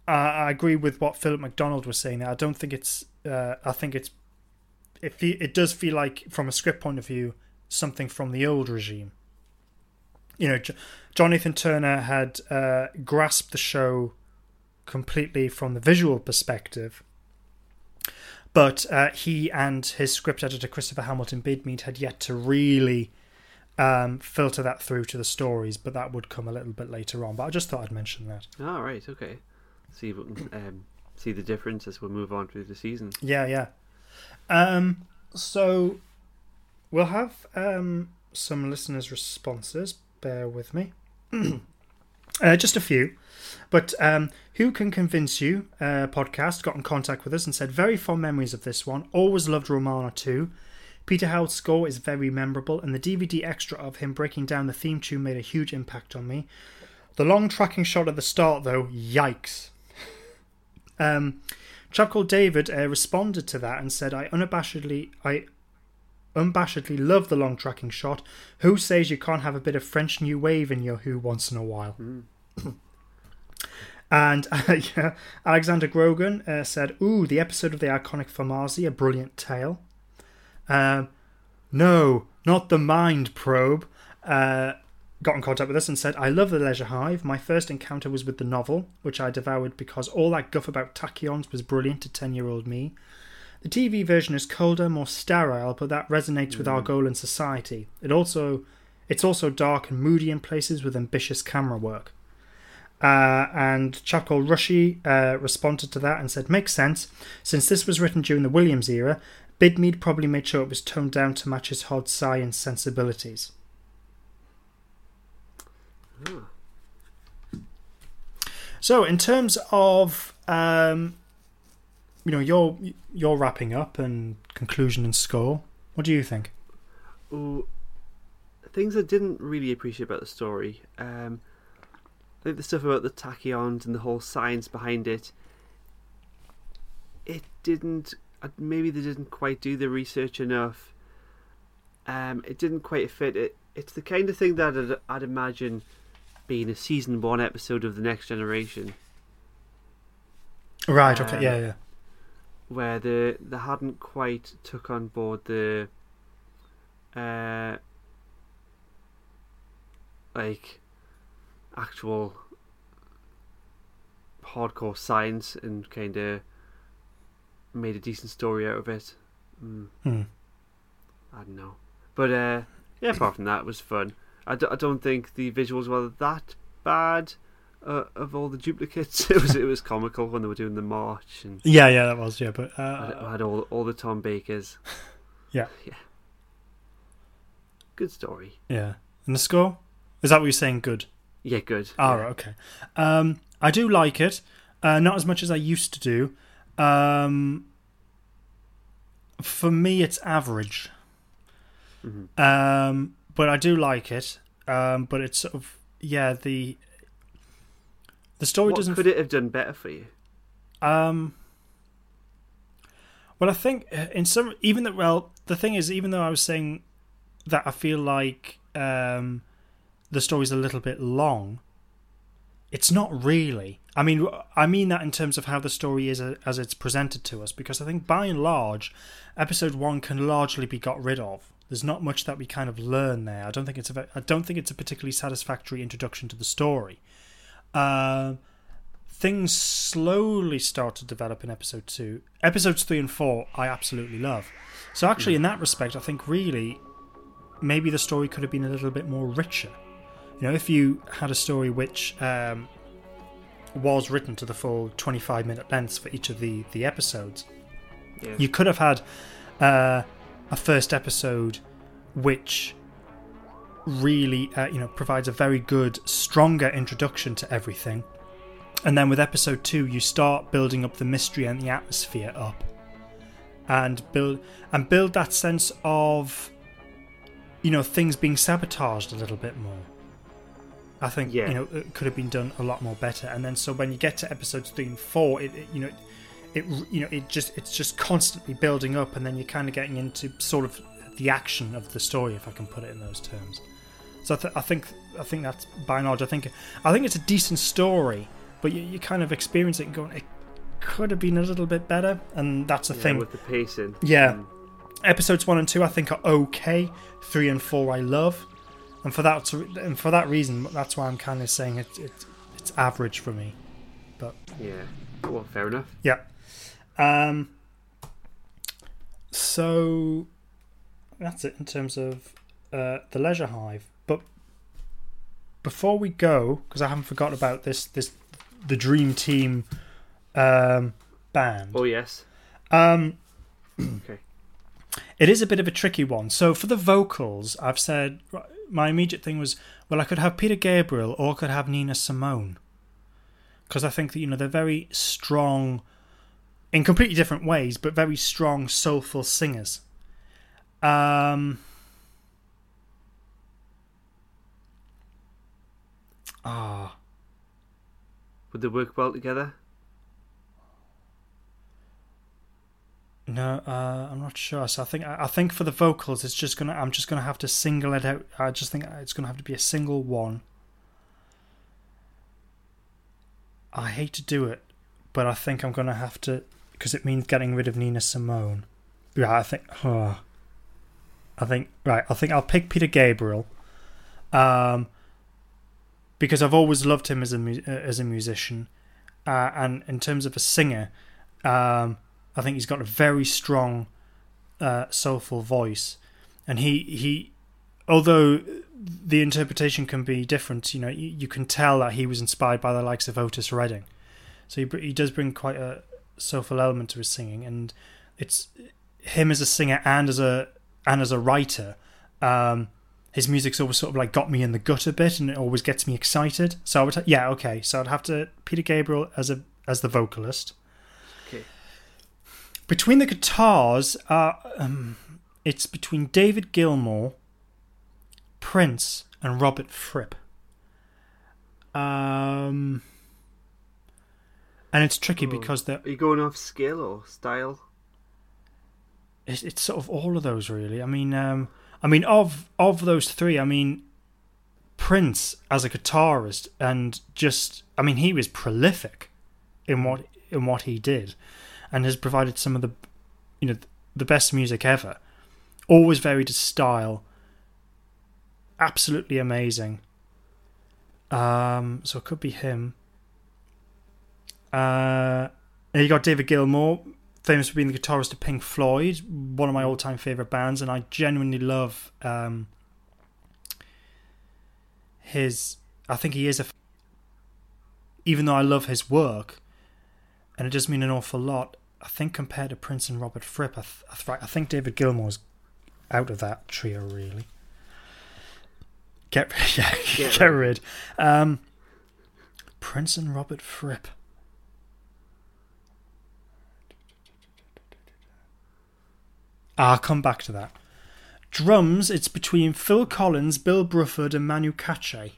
I, I agree with what Philip McDonald was saying. I don't think it's. Uh, I think it's. It fe- it does feel like, from a script point of view, something from the old regime. You know, J- John Nathan Turner had uh, grasped the show completely from the visual perspective, but uh, he and his script editor Christopher Hamilton Bidmead had yet to really um, filter that through to the stories. But that would come a little bit later on. But I just thought I'd mention that. All right, okay. See if we can um, see the difference as we move on through the season. Yeah, yeah. Um, so we'll have um, some listeners' responses. Bear with me. uh, just a few. But um, Who Can Convince You uh, podcast got in contact with us and said, Very fond memories of this one. Always loved Romana too. Peter Howell's score is very memorable, and the DVD extra of him breaking down the theme tune made a huge impact on me. The long tracking shot at the start, though, yikes. Um, chap called David uh, responded to that and said, "I unabashedly, I unabashedly love the long tracking shot. Who says you can't have a bit of French New Wave in your Who once in a while?" and uh, yeah, Alexander Grogan uh, said, "Ooh, the episode of the iconic Foamasi, a brilliant tale." Um, no, not the Mind Probe. Uh, got in contact with us and said, I love The Leisure Hive. My first encounter was with the novel, which I devoured because all that guff about tachyons was brilliant to 10 year old me. The TV version is colder, more sterile, but that resonates with Argolan society. It also, it's also dark and moody in places with ambitious camera work. Uh, and chap called Rushy uh, responded to that and said, Makes sense. Since this was written during the Williams era, Bidmead probably made sure it was toned down to match his hard science sensibilities. So, in terms of um, you know your your wrapping up and conclusion and score, what do you think? Ooh, things I didn't really appreciate about the story. Um, I think the stuff about the tachyons and the whole science behind it. It didn't. Maybe they didn't quite do the research enough. Um, it didn't quite fit. It. It's the kind of thing that I'd, I'd imagine being a season one episode of the Next Generation. Right. Okay. Um, yeah. Yeah. where they they hadn't quite took on board the uh like actual hardcore science and kind of made a decent story out of it. Mm, Hmm. I don't know, but uh, yeah. Apart from that, it was fun. I, d- I don't think the visuals were that bad. Uh, of all the duplicates, it was it was comical when they were doing the march and Yeah. Yeah. That was. Yeah. But I had, uh, I had all all the Tom Bakers. Yeah. yeah. Good story. yeah. And the score is that what you're saying? Good. Yeah, good. All yeah. right, okay. Um, I do like it, uh, not as much as I used to do. Um, for me, it's average, Mhm. um, but I do like it. Um, but it's sort of yeah the the story What doesn't could it have done better for you? um. Well, I think uh, in some even though well the thing is even though I was saying that I feel like um, the story's a little bit long, it's not really. I mean, I mean that in terms of how the story is uh, as it's presented to us, because I think by and large, episode one can largely be got rid of. There's not much that we kind of learn there. I don't think it's a. I don't think it's a particularly satisfactory introduction to the story. Um, things slowly start to develop in episode two. Episodes three and four, I absolutely love. So actually, in that respect, I think really maybe the story could have been a little bit more richer. You know, if you had a story which um, was written to the full 25 minute lengths for each of the the episodes, Yeah. you could have had uh, a first episode which really uh, you know provides a very good stronger introduction to everything and then with episode 2 you start building up the mystery and the atmosphere up and build and build that sense of you know things being sabotaged a little bit more i think Yeah. you know it could have been done a lot more better and then so when you get to episodes 3 and 4 it, it you know it you know it just it's just constantly building up and then you're kind of getting into sort of the action of the story if i can put it in those terms so I, th- I think I think that's by and large. I think I think it's a decent story, but you, you kind of experience it and going, it could have been a little bit better, and that's the Yeah, thing. with the pacing. Yeah. Mm. Episodes one and two I think are okay. Three and four I love, and for that to, and for that reason, that's why I'm kind of saying it, it it's average for me. But yeah. Well, fair enough. Yeah. Um. So that's it in terms of uh, the Leisure Hive. But before we go, because I haven't forgotten about this, this the Dream Team um, band. Oh yes. Um, Okay. it is a bit of a tricky one. So for the vocals, I've said my immediate thing was, well, I could have Peter Gabriel or I could have Nina Simone, because I think that you know they're very strong, in completely different ways, but very strong, soulful singers. Um. Ah, Would they work well together? No, uh, I'm not sure. So I think I think for the vocals, it's just gonna. I'm just gonna have to single it out. I just think it's gonna have to be a single one. I hate to do it, but I think I'm gonna have to because it means getting rid of Nina Simone. Yeah, I think. Oh, I think right. I think I'll pick Peter Gabriel, um, because I've always loved him as a uh, as a musician, uh, and in terms of a singer, um, I think he's got a very strong, uh, soulful voice, and he he, although the interpretation can be different, you know, you, you can tell that he was inspired by the likes of Otis Redding, so he he does bring quite a soulful element to his singing, and it's him as a singer and as a and as a writer. Um, his music's always sort of like got me in the gut a bit, and it always gets me excited. So I would, yeah, okay. So I'd have to Peter Gabriel as a as the vocalist. Between the guitars, uh, um, it's between David Gilmour, Prince, and Robert Fripp. Um, and it's tricky Oh. because they're Are you going off skill or style? it's, it's sort of all of those really. I mean, um, I mean of of those three, I mean Prince as a guitarist and just I mean he was prolific in what in what he did and has provided some of the you know the best music ever. Always varied his style. Absolutely amazing. Um, so it could be him. Uh, you got David Gilmour, famous for being the guitarist of Pink Floyd, one of my all-time favorite bands, and I genuinely love um, his. I think he is a. Even though I love his work, and it does mean an awful lot. I think compared to Prince and Robert Fripp, I, th- I, th- I think David Gilmour's out of that trio really. Get rid, yeah, Get get, rid. Um, Prince and Robert Fripp. I'll come back to that. Drums, it's between Phil Collins, Bill Bruford, and Manu Katché.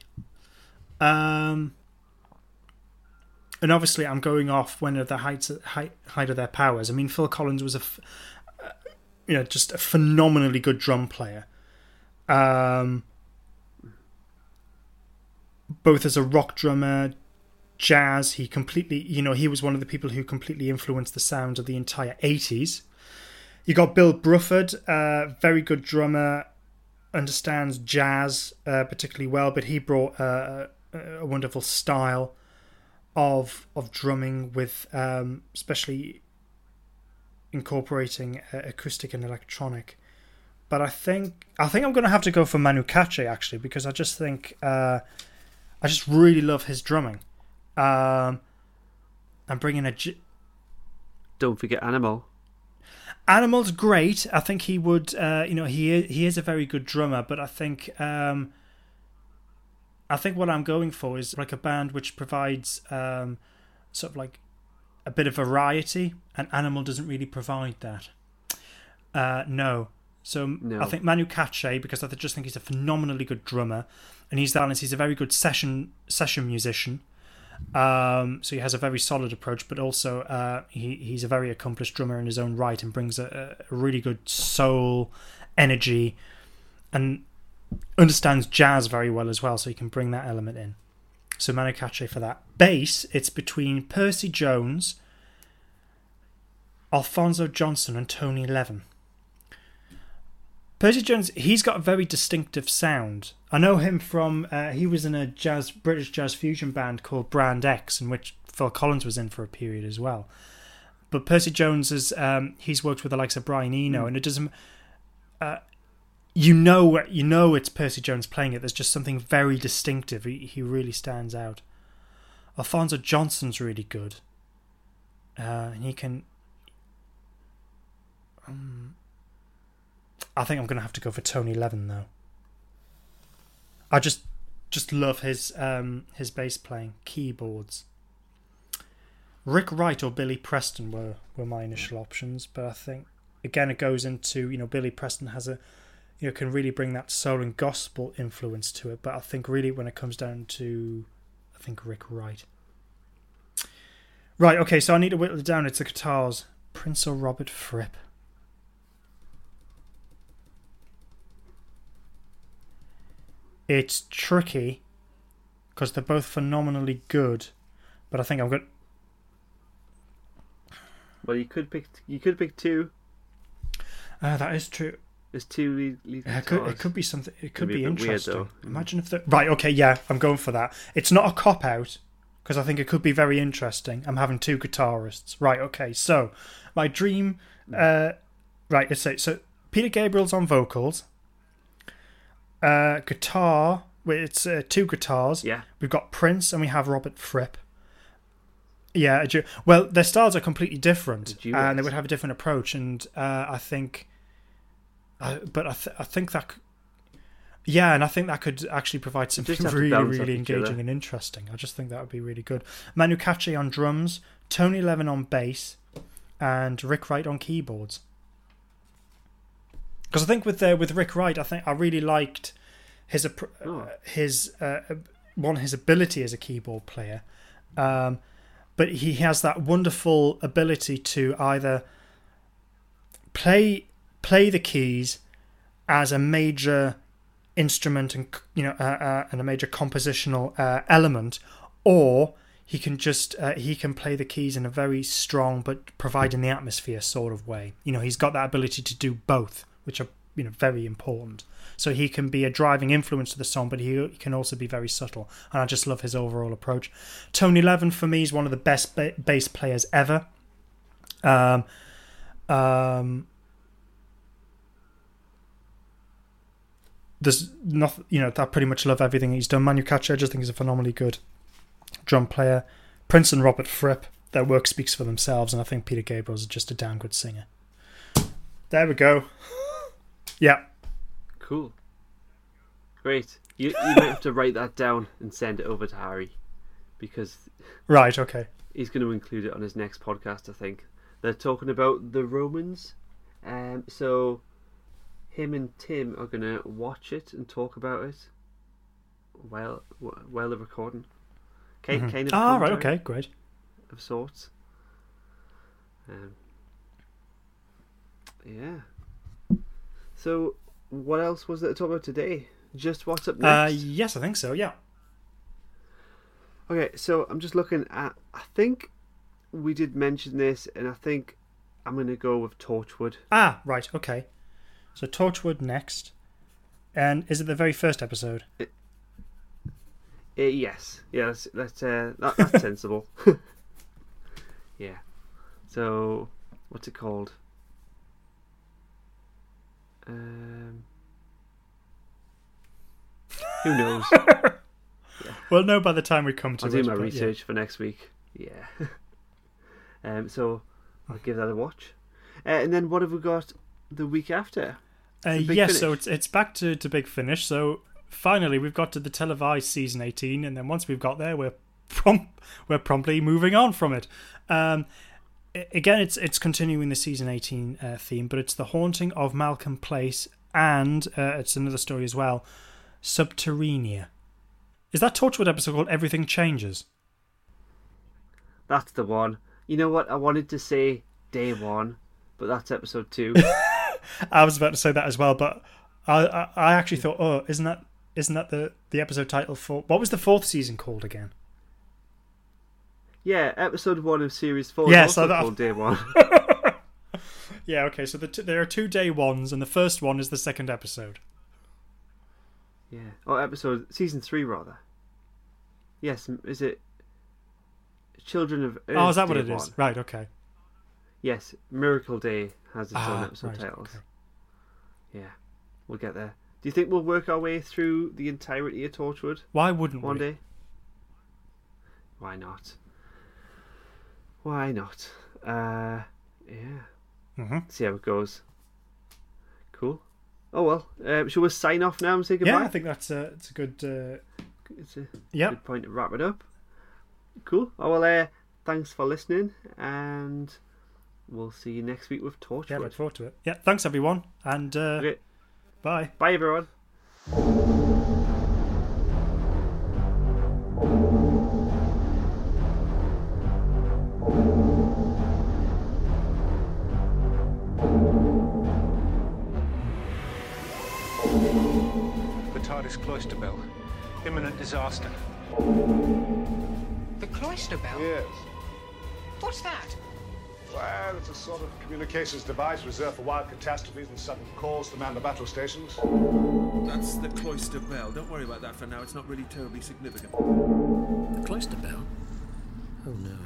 Um, and obviously, I'm going off when at the heights height, height of their powers. I mean, Phil Collins was a, uh, you know, just a phenomenally good drum player. Um, both as a rock drummer, jazz. He completely, you know, he was one of the people who completely influenced the sound of the entire 80s. You got Bill Bruford, uh, very good drummer, understands jazz uh, particularly well, but he brought uh, a wonderful style of of drumming with, um, especially incorporating uh, acoustic and electronic. But I think I think I'm going to have to go for Manu Katché actually because I just think uh, I just really love his drumming. Um, I'm bringing a j- Don't forget Animal. Animal's great. I think he would. Uh, you know, he is, he is a very good drummer, but I think um, I think what I'm going for is like a band which provides um, sort of like a bit of variety, and Animal doesn't really provide that. Uh, no. So No. I think Manu Katché because I just think he's a phenomenally good drummer, and he's balance. He's a very good session session musician. Um, so he has a very solid approach, but also uh, he he's a very accomplished drummer in his own right and brings a, a really good soul energy and understands jazz very well as well. So he can bring that element in. So Manu Katché for that bass. It's between Percy Jones, Alphonso Johnson, and Tony Levin. Percy Jones, he's got a very distinctive sound. I know him from uh, he was in a jazz British jazz fusion band called Brand X, in which Phil Collins was in for a period as well. But Percy Jones is um, he's worked with the likes of Brian Eno, and it doesn't. Uh, you know, you know, it's Percy Jones playing it. There's just something very distinctive. He, he really stands out. Alphonso Johnson's really good, uh, and he can. Um, I think I'm going to have to go for Tony Levin though. I just just love his um, his bass playing, keyboards. Rick Wright or Billy Preston were were my initial options, but I think again it goes into you know Billy Preston has a you know can really bring that soul and gospel influence to it, but I think really when it comes down to I think Rick Wright. Right, okay, so I need to whittle it down. It's the guitars. Prince or Robert Fripp? It's tricky because they're both phenomenally good, but I think I'm good. Well, you could pick. You could pick two. Uh, that is true. There's two lead. lead Yeah, it could, it could be something. It could be be, a bit weird, interesting. Imagine if the right. Okay, yeah, I'm going for that. It's not a cop out because I think it could be very interesting. I'm having two guitarists. Right. Okay. So my dream. Uh, right. Let's say so. Peter Gabriel's on vocals. Uh, guitar. It's uh, two guitars. Yeah. We've got Prince and we have Robert Fripp. Yeah, well, their styles are completely different, and they would have a different approach. And uh, I think, uh, but I, th- I think that, c- yeah, and I think that could actually provide something just have to really, really engaging and interesting. I just think that would be really good. Manu Katché on drums, Tony Levin on bass, and Rick Wright on keyboards. Because I think with uh, with Rick Wright, I think I really liked his Oh. uh, his uh, one his ability as a keyboard player, um, but he has that wonderful ability to either play play the keys as a major instrument and you know uh, uh, and a major compositional uh, element, or he can just uh, he can play the keys in a very strong but providing the atmosphere sort of way. You know, he's got that ability to do both, which are you know very important. So he can be a driving influence to the song, but he, he can also be very subtle. And I just love his overall approach. Tony Levin for me is one of the best ba- bass players ever. Um, um, there's nothing, you know, I pretty much love everything he's done. Manu Katché, I just think he's a phenomenally good drum player. Prince and Robert Fripp, their work speaks for themselves, and I think Peter Gabriel's just a damn good singer. There we go. Yeah, Cool. Great. You, you might have to write that down and send it over to Harry because right, okay. he's going to include it on his next podcast. I think they're talking about the Romans, um, so him and Tim are going to watch it and talk about it while while they're recording. Kind, kind of Ah, right, okay, great. of sorts. Um, yeah. So, what else was there to talk about today? Just what's up Uh, next? yes, I think so, yeah. Okay, so I'm just looking at. I think we did mention this, and I think I'm going to go with Torchwood. Ah, right, okay. So Torchwood next. And is it the very first episode? Uh, yes, yeah, that's uh, that, that's sensible. yeah. So what's it called? Um, who knows? We'll know by the time we come to I'll do it, my but yeah. research for next week. Yeah. um. So I'll give that a watch. Uh, and then what have we got the week after? Uh, The Big yes, so it's it's back to, to Big Finish. So finally, we've got to the televised season eighteen, and then once we've got there, we're prom- we're promptly moving on from it. Um, again, it's it's continuing the season eighteen uh, theme, but it's the haunting of Malkin Place, and uh, it's another story as well, Subterranea. Is that Torchwood episode called Everything Changes? That's the one. You know what? I wanted to say day one, but that's episode two. I was about to say that as well, but I, I I actually thought, oh, isn't that isn't that the the episode title for what was the fourth season called again? yeah, episode one of series four. Yeah, so that- called day one. Yeah, okay. So the t- there are two day ones, and the first one is the second episode. yeah. Oh, episode season three rather. Yes, is it? Children of Earth. oh, is that what it is? One. Right. Okay. Yes, Miracle Day has its own Ah, episode right, titles. okay. Yeah, we'll get there. Do you think we'll work our way through the entirety of Torchwood Why wouldn't one we? day? Why not? Why not? Uh, yeah. hmm See how it goes. Cool. Oh well. Uh, shall we sign off now and say goodbye? Yeah, I think that's a it's a good. Uh, it's a Yep. good point to wrap it up. Cool. Oh well. Uh, thanks for listening, and we'll see you next week with Torchwood. yeah, look forward to it. Yeah, thanks everyone, and uh, Okay. bye. Bye everyone. The TARDIS cloister bell. Imminent disaster. The cloister bell? Yes. What's that? Well, it's a sort of communications device reserved for wild catastrophes and sudden calls to man the battle stations. That's the cloister bell. Don't worry about that for now. It's not really terribly significant. The cloister bell? Oh no.